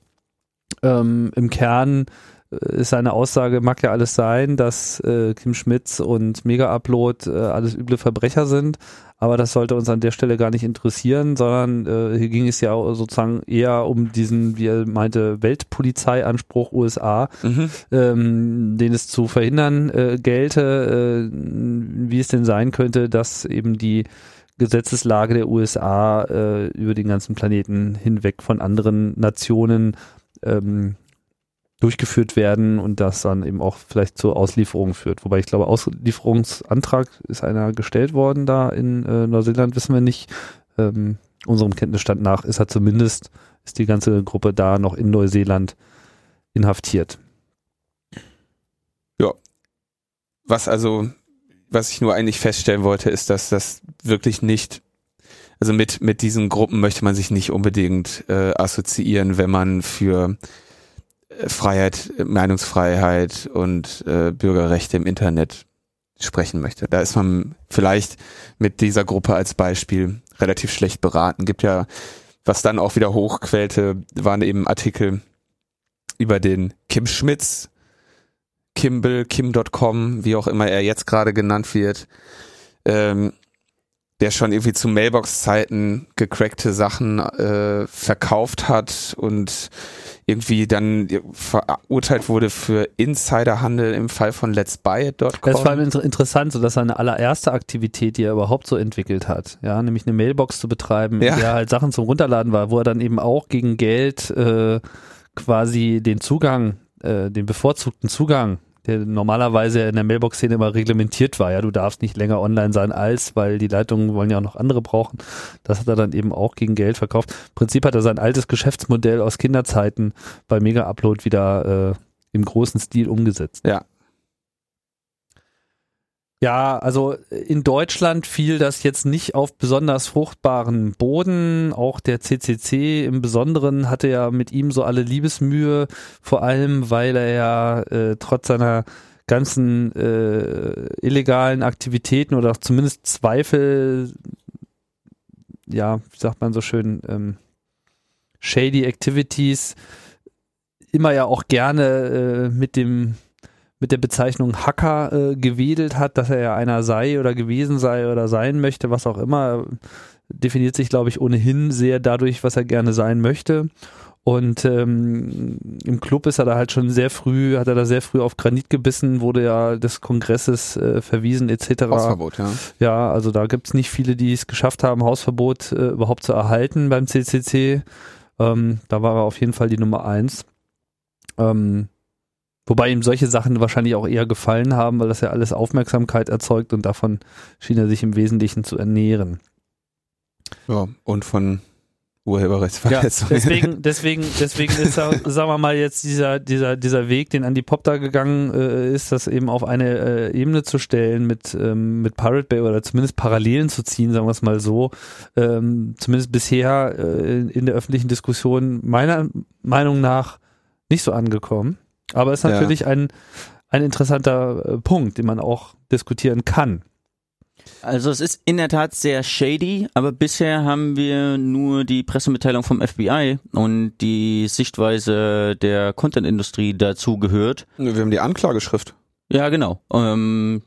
Ähm, Im Kern ist seine Aussage, mag ja alles sein, dass äh, Kim Schmitz und Mega Upload äh, alles üble Verbrecher sind, aber das sollte uns an der Stelle gar nicht interessieren, sondern äh, hier ging es ja sozusagen eher um diesen, wie er meinte, Weltpolizeianspruch USA, mhm. ähm, den es zu verhindern äh, gelte, äh, wie es denn sein könnte, dass eben die Gesetzeslage der USA äh, über den ganzen Planeten hinweg von anderen Nationen ähm, durchgeführt werden und das dann eben auch vielleicht zur Auslieferung führt. Wobei ich glaube, Auslieferungsantrag ist einer gestellt worden da in äh, Neuseeland, wissen wir nicht. Ähm, unserem Kenntnisstand nach ist er zumindest, ist die ganze Gruppe da noch in Neuseeland inhaftiert. Ja. Was also, was ich nur eigentlich feststellen wollte, ist, dass das wirklich nicht also mit, mit diesen Gruppen möchte man sich nicht unbedingt äh, assoziieren, wenn man für Freiheit, Meinungsfreiheit und äh, Bürgerrechte im Internet sprechen möchte. Da ist man vielleicht mit dieser Gruppe als Beispiel relativ schlecht beraten. Gibt ja, was dann auch wieder hochquälte, waren eben Artikel über den Kim Schmitz, Kimball, Kim.com, wie auch immer er jetzt gerade genannt wird, ähm, der schon irgendwie zu Mailbox-Zeiten gecrackte Sachen äh, verkauft hat und irgendwie dann verurteilt wurde für Insiderhandel im Fall von Let's Buy It.com. Das ist vor allem inter interessant, so dass seine allererste Aktivität, die er überhaupt so entwickelt hat, ja, nämlich eine Mailbox zu betreiben, ja. der halt Sachen zum Runterladen war, wo er dann eben auch gegen Geld äh, quasi den Zugang, äh, den bevorzugten Zugang der normalerweise in der Mailbox-Szene immer reglementiert war. Ja, du darfst nicht länger online sein als, weil die Leitungen wollen ja auch noch andere brauchen. Das hat er dann eben auch gegen Geld verkauft. Im Prinzip hat er sein altes Geschäftsmodell aus Kinderzeiten bei Mega Upload wieder äh, im großen Stil umgesetzt. Ja, ja, also in Deutschland fiel das jetzt nicht auf besonders fruchtbaren Boden. Auch der CCC im Besonderen hatte ja mit ihm so alle Liebesmühe, vor allem weil er ja äh, trotz seiner ganzen äh, illegalen Aktivitäten oder zumindest Zweifel, ja, wie sagt man so schön, ähm, shady Activities, immer ja auch gerne äh, mit dem mit der Bezeichnung Hacker äh, gewedelt hat, dass er ja einer sei oder gewesen sei oder sein möchte, was auch immer, definiert sich, glaube ich, ohnehin sehr dadurch, was er gerne sein möchte. Und ähm, im Club ist er da halt schon sehr früh, hat er da sehr früh auf Granit gebissen, wurde ja des Kongresses äh, verwiesen etc. Hausverbot, ja. Ja, also da gibt's nicht viele, die es geschafft haben, Hausverbot äh, überhaupt zu erhalten beim CCC. Ähm, da war er auf jeden Fall die Nummer eins. Ähm, Wobei ihm solche Sachen wahrscheinlich auch eher gefallen haben, weil das ja alles Aufmerksamkeit erzeugt und davon schien er sich im Wesentlichen zu ernähren. Ja, und von Urheberrechtsverletzungen. Ja, deswegen, deswegen, deswegen ist, sagen wir mal, jetzt dieser, dieser, dieser Weg, den Andy Pop da gegangen äh, ist, das eben auf eine äh, Ebene zu stellen mit, ähm, mit Pirate Bay oder zumindest Parallelen zu ziehen, sagen wir es mal so, ähm, zumindest bisher äh, in der öffentlichen Diskussion meiner Meinung nach nicht so angekommen. Aber es ist natürlich ja. ein, ein interessanter äh, Punkt, den man auch diskutieren kann. Also es ist in der Tat sehr shady, aber bisher haben wir nur die Pressemitteilung vom FBI und die Sichtweise der Content-Industrie dazu gehört. Wir haben die Anklageschrift. Ja, genau. Ähm,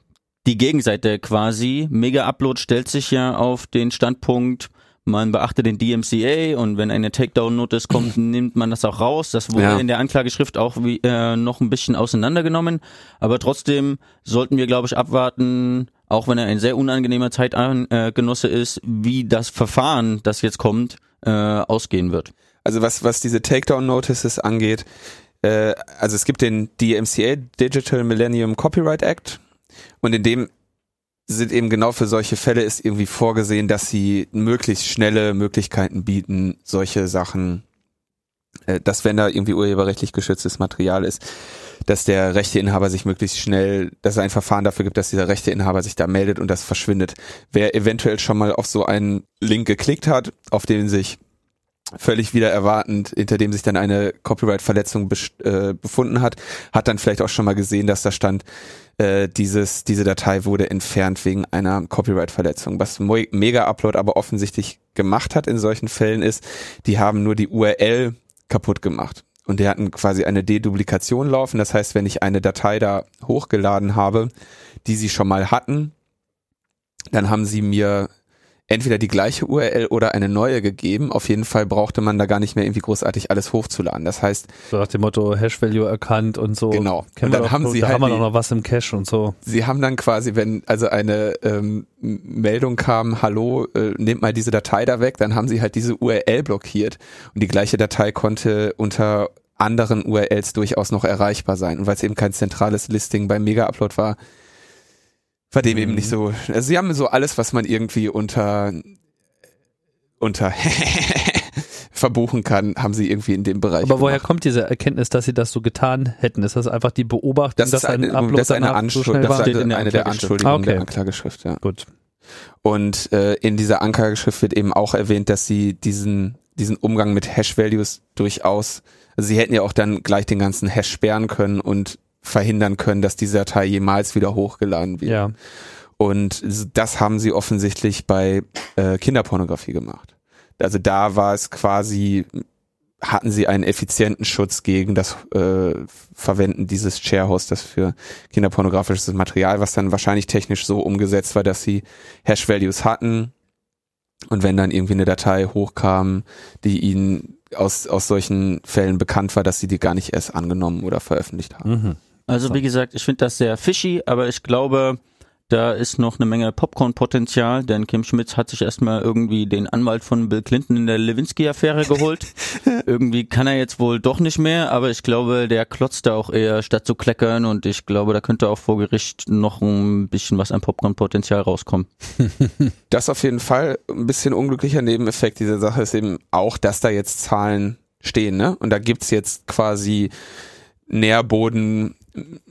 die Gegenseite quasi. Mega Upload stellt sich ja auf den Standpunkt, man beachte den DMCA und wenn eine Takedown-Notice kommt, nimmt man das auch raus. Das wurde Ja. in der Anklageschrift auch wie, äh, noch ein bisschen auseinandergenommen. Aber trotzdem sollten wir, glaube ich, abwarten, auch wenn er ein sehr unangenehmer Zeitgenosse ist, wie das Verfahren, das jetzt kommt, äh, ausgehen wird. Also was, was diese Takedown-Notices angeht, äh, also es gibt den DMCA, Digital Millennium Copyright Act, und in dem sind eben genau für solche Fälle ist irgendwie vorgesehen, dass sie möglichst schnelle Möglichkeiten bieten, solche Sachen, äh, dass wenn da irgendwie urheberrechtlich geschütztes Material ist, dass der Rechteinhaber sich möglichst schnell, dass es ein Verfahren dafür gibt, dass dieser Rechteinhaber sich da meldet und das verschwindet. Wer eventuell schon mal auf so einen Link geklickt hat, auf den sich völlig wieder erwartend, hinter dem sich dann eine Copyright-Verletzung äh, befunden hat, hat dann vielleicht auch schon mal gesehen, dass da stand, äh, dieses, diese Datei wurde entfernt wegen einer Copyright-Verletzung. Was Mega Upload aber offensichtlich gemacht hat in solchen Fällen ist, die haben nur die URL kaputt gemacht. Und die hatten quasi eine Deduplikation laufen. Das heißt, wenn ich eine Datei da hochgeladen habe, die sie schon mal hatten, dann haben sie mir entweder die gleiche URL oder eine neue gegeben. Auf jeden Fall brauchte man da gar nicht mehr irgendwie großartig alles hochzuladen. Das heißt, So nach dem Motto Hash-Value erkannt und so. Genau. Kennen Und dann doch haben sie da halt haben wir noch was im Cache und so. sie haben dann quasi, wenn also eine ähm, Meldung kam, hallo, äh, nehmt mal diese Datei da weg, dann haben sie halt diese URL blockiert und die gleiche Datei konnte unter anderen URLs durchaus noch erreichbar sein. Und weil es eben kein zentrales Listing beim Mega-Upload war, war dem eben Mhm. nicht so. Also sie haben so alles, was man irgendwie unter unter verbuchen kann, haben sie irgendwie in dem Bereich. Aber woher gemacht. kommt diese Erkenntnis, dass sie das so getan hätten? Ist das einfach die Beobachtung, das dass ein Upload das ist eine, so Anschuld, schnell das ist eine, in der eine der Anklageschrift. Anschuldigungen Ah, okay. der Anklageschrift, ja. Gut. Und äh, in dieser Anklageschrift wird eben auch erwähnt, dass sie diesen, diesen Umgang mit Hash-Values durchaus, also sie hätten ja auch dann gleich den ganzen Hash sperren können und verhindern können, dass diese Datei jemals wieder hochgeladen wird. Ja. Und das haben sie offensichtlich bei äh, Kinderpornografie gemacht. Also da war es quasi, hatten sie einen effizienten Schutz gegen das äh, Verwenden dieses Sharehosters für kinderpornografisches Material, was dann wahrscheinlich technisch so umgesetzt war, dass sie Hash-Values hatten und wenn dann irgendwie eine Datei hochkam, die ihnen aus, aus solchen Fällen bekannt war, dass sie die gar nicht erst angenommen oder veröffentlicht haben. Mhm. Also So. wie gesagt, ich finde das sehr fishy, aber ich glaube, da ist noch eine Menge Popcorn-Potenzial, denn Kim Schmitz hat sich erstmal irgendwie den Anwalt von Bill Clinton in der Lewinsky-Affäre geholt. irgendwie kann er jetzt wohl doch nicht mehr, aber ich glaube, der klotzt da auch eher statt zu kleckern und ich glaube, da könnte auch vor Gericht noch ein bisschen was an Popcorn-Potenzial rauskommen. Das auf jeden Fall. Ein bisschen unglücklicher Nebeneffekt dieser Sache ist eben auch, dass da jetzt Zahlen stehen, ne? Und da gibt's jetzt quasi Nährboden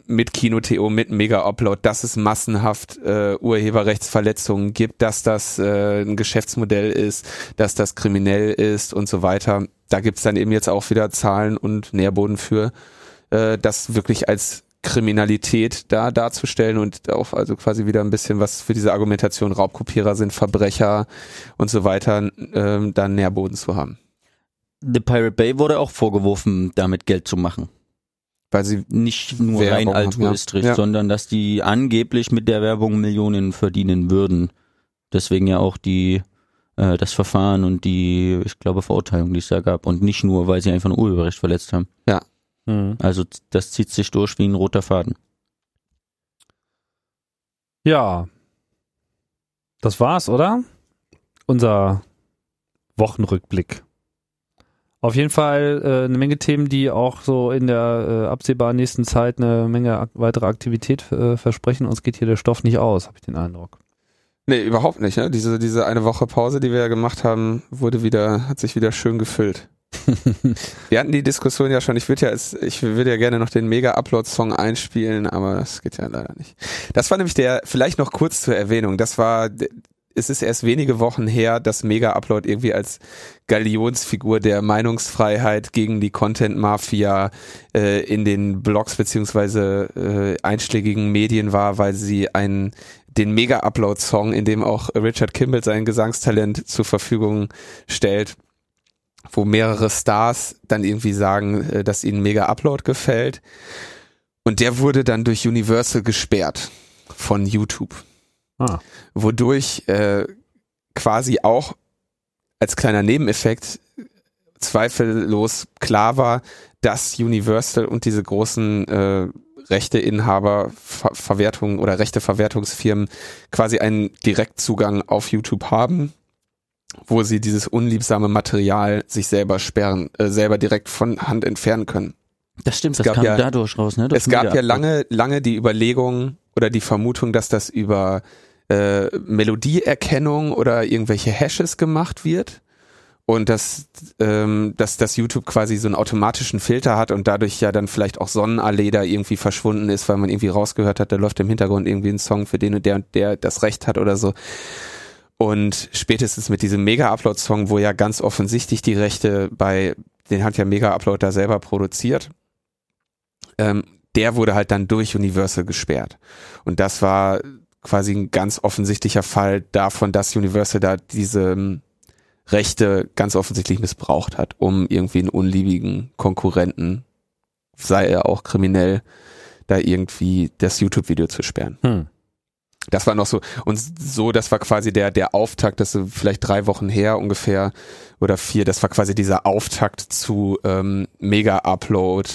mit Kino.to, mit Mega-Upload, dass es massenhaft äh, Urheberrechtsverletzungen gibt, dass das äh, ein Geschäftsmodell ist, dass das kriminell ist und so weiter. Da gibt's dann eben jetzt auch wieder Zahlen und Nährboden für, äh, das wirklich als Kriminalität da darzustellen und auch also quasi wieder ein bisschen was für diese Argumentation Raubkopierer sind Verbrecher und so weiter ähm, da Nährboden zu haben. The Pirate Bay wurde auch vorgeworfen, damit Geld zu machen. Weil sie Nicht nur Werbung rein altruistisch, ja. Ja. sondern dass die angeblich mit der Werbung Millionen verdienen würden. Deswegen ja auch die äh, das Verfahren und die, ich glaube, Verurteilung, die es da gab. Und nicht nur, weil sie einfach ein Urheberrecht verletzt haben. Mhm. Also das zieht sich durch wie ein roter Faden. Ja. Das war's, oder? Unser Wochenrückblick. Auf jeden Fall äh, eine Menge Themen, die auch so in der äh, absehbaren nächsten Zeit eine Menge ak weitere Aktivität äh, versprechen. Uns geht hier der Stoff nicht aus, habe ich den Eindruck. Nee, überhaupt nicht. Ne? Diese, diese eine Woche Pause, die wir ja gemacht haben, wurde wieder, hat sich wieder schön gefüllt. Wir hatten die Diskussion ja schon, ich würde ja, ich würde ja gerne noch den Mega-Upload-Song einspielen, aber das geht ja leider nicht. Das war nämlich der, vielleicht noch kurz zur Erwähnung, das war, es ist erst wenige Wochen her, dass Mega-Upload irgendwie als Galionsfigur der Meinungsfreiheit gegen die Content-Mafia äh, in den Blogs beziehungsweise äh, einschlägigen Medien war, weil sie einen den Mega-Upload-Song, in dem auch Richard Kimball sein Gesangstalent zur Verfügung stellt, wo mehrere Stars dann irgendwie sagen, äh, dass ihnen Mega-Upload gefällt. Und der wurde dann durch Universal gesperrt von YouTube Ah. wodurch äh, quasi auch als kleiner Nebeneffekt zweifellos klar war, dass Universal und diese großen äh, Rechteinhaber, Ver Verwertungen oder Rechteverwertungsfirmen quasi einen Direktzugang auf YouTube haben, wo sie dieses unliebsame Material sich selber sperren, äh, selber direkt von Hand entfernen können. Das stimmt, Es das gab kam ja- dadurch raus, ne? Durch es gab ja lange, lange die Überlegung oder die Vermutung, dass das über äh, Melodieerkennung oder irgendwelche Hashes gemacht wird. Und dass, ähm, dass das YouTube quasi so einen automatischen Filter hat und dadurch ja dann vielleicht auch Sonnenallee da irgendwie verschwunden ist, weil man irgendwie rausgehört hat, da läuft im Hintergrund irgendwie ein Song, für den und der und der das Recht hat oder so. Und spätestens mit diesem Mega-Upload-Song, wo ja ganz offensichtlich die Rechte bei, den hat ja Mega-Upload da selber produziert, ähm, der wurde halt dann durch Universal gesperrt. Und das war quasi ein ganz offensichtlicher Fall davon, dass Universal da diese ähm, Rechte ganz offensichtlich missbraucht hat, um irgendwie einen unliebigen Konkurrenten, sei er auch kriminell, da irgendwie das YouTube-Video zu sperren. Hm. Das war noch so, und so, das war quasi der, der Auftakt, das ist vielleicht drei Wochen her ungefähr oder vier, das war quasi dieser Auftakt zu ähm, Mega-Upload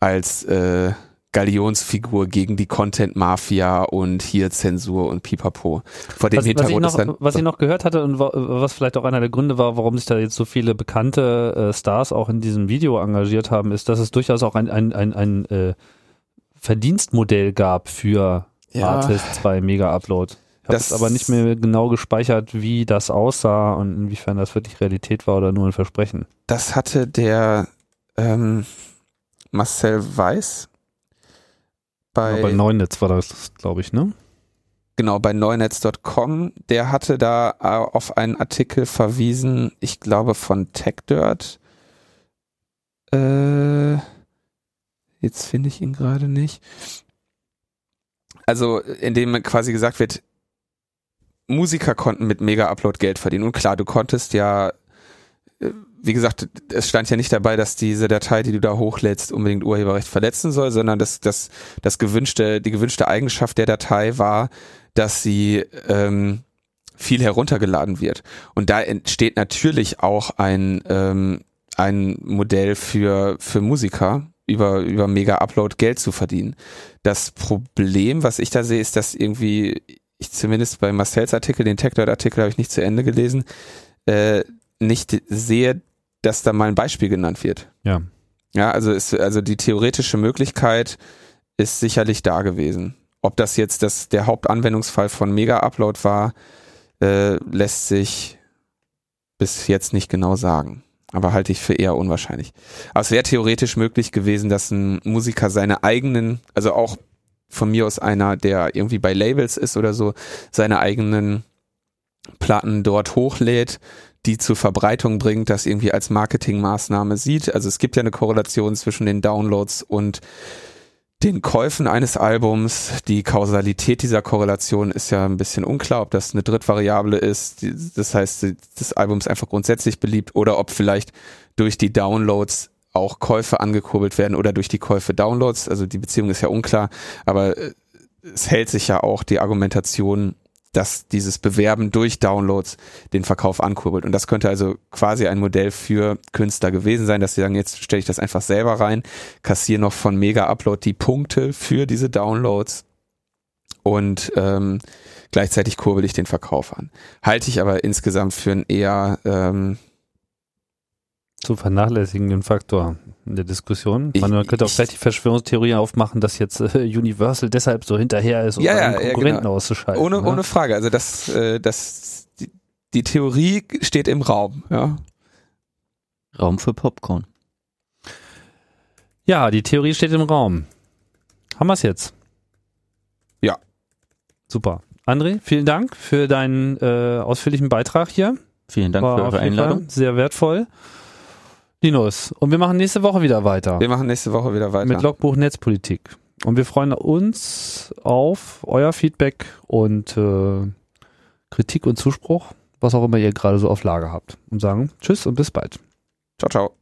als äh, Galionsfigur gegen die Content-Mafia und hier Zensur und Pipapo. Vor dem Was, was, ich Hintergrund noch, was ich noch gehört hatte und wa- was vielleicht auch einer der Gründe war, warum sich da jetzt so viele bekannte äh, Stars auch in diesem Video engagiert haben, ist, dass es durchaus auch ein, ein, ein, ein äh, Verdienstmodell gab für Ja. Artists bei Mega Upload. Ich habe jetzt aber nicht mehr genau gespeichert, wie das aussah und inwiefern das wirklich Realität war oder nur ein Versprechen. das hatte der ähm, Marcel Weiß bei, bei Neunetz war das, glaube ich, ne? genau bei neunetz.com, der hatte da äh, auf einen Artikel verwiesen, ich glaube von TechDirt. Äh, jetzt finde ich ihn gerade nicht. Also, in dem quasi gesagt wird, Musiker konnten mit Mega-Upload Geld verdienen. Und klar, du konntest ja, wie gesagt, es stand ja nicht dabei, dass diese Datei, die du da hochlädst, unbedingt Urheberrecht verletzen soll, sondern dass das, das gewünschte, die gewünschte Eigenschaft der Datei war, dass sie ähm, viel heruntergeladen wird. Und da entsteht natürlich auch ein, ähm, ein Modell für, für Musiker, über, über Mega-Upload Geld zu verdienen. Das Problem, was ich da sehe, ist, dass irgendwie, ich zumindest bei Marcells Artikel, den TechDot-Artikel habe ich nicht zu Ende gelesen, äh, nicht sehe, dass da mal ein Beispiel genannt wird. Ja. Ja, also ist, also die theoretische Möglichkeit ist sicherlich da gewesen. Ob das jetzt das, der Hauptanwendungsfall von Mega-Upload war, äh, lässt sich bis jetzt nicht genau sagen. Aber halte ich für eher unwahrscheinlich. Aber es wäre theoretisch möglich gewesen, dass ein Musiker seine eigenen, also auch von mir aus einer, der irgendwie bei Labels ist oder so, seine eigenen Platten dort hochlädt, die zur Verbreitung bringt, das irgendwie als Marketingmaßnahme sieht. Also es gibt ja eine Korrelation zwischen den Downloads und den Käufen eines Albums. Die Kausalität dieser Korrelation ist ja ein bisschen unklar, ob das eine Drittvariable ist. Das heißt, das Album ist einfach grundsätzlich beliebt oder ob vielleicht durch die Downloads auch Käufe angekurbelt werden oder durch die Käufe Downloads. Also die Beziehung ist ja unklar, aber äh, es hält sich ja auch die Argumentation, dass dieses Bewerben durch Downloads den Verkauf ankurbelt. Und das könnte also quasi ein Modell für Künstler gewesen sein, dass sie sagen, jetzt stelle ich das einfach selber rein, kassiere noch von Mega Upload die Punkte für diese Downloads und ähm, gleichzeitig kurbel ich den Verkauf an. Halte ich aber insgesamt für ein eher ähm, Zu vernachlässigenden Faktor in der Diskussion. Ich- Man könnte auch ich- vielleicht die Verschwörungstheorie aufmachen, dass jetzt äh, Universal deshalb so hinterher ist, um Ja, ja, einen ja, Konkurrenten genau. auszuschalten. ohne, ne? ohne Frage. Also das, äh, das die, die Theorie steht im Raum, ja. Raum für Popcorn. Ja, die Theorie steht im Raum. Haben wir es jetzt? Ja. Super. André, vielen Dank für deinen äh, ausführlichen Beitrag hier. Vielen Dank War für eure Einladung. Sehr wertvoll. Linus, und wir machen nächste Woche wieder weiter. Wir machen nächste Woche wieder weiter. mit Logbuch Netzpolitik. Und wir freuen uns auf euer Feedback und äh, Kritik und Zuspruch, was auch immer ihr gerade so auf Lager habt. Und sagen Tschüss und bis bald. ciao, ciao.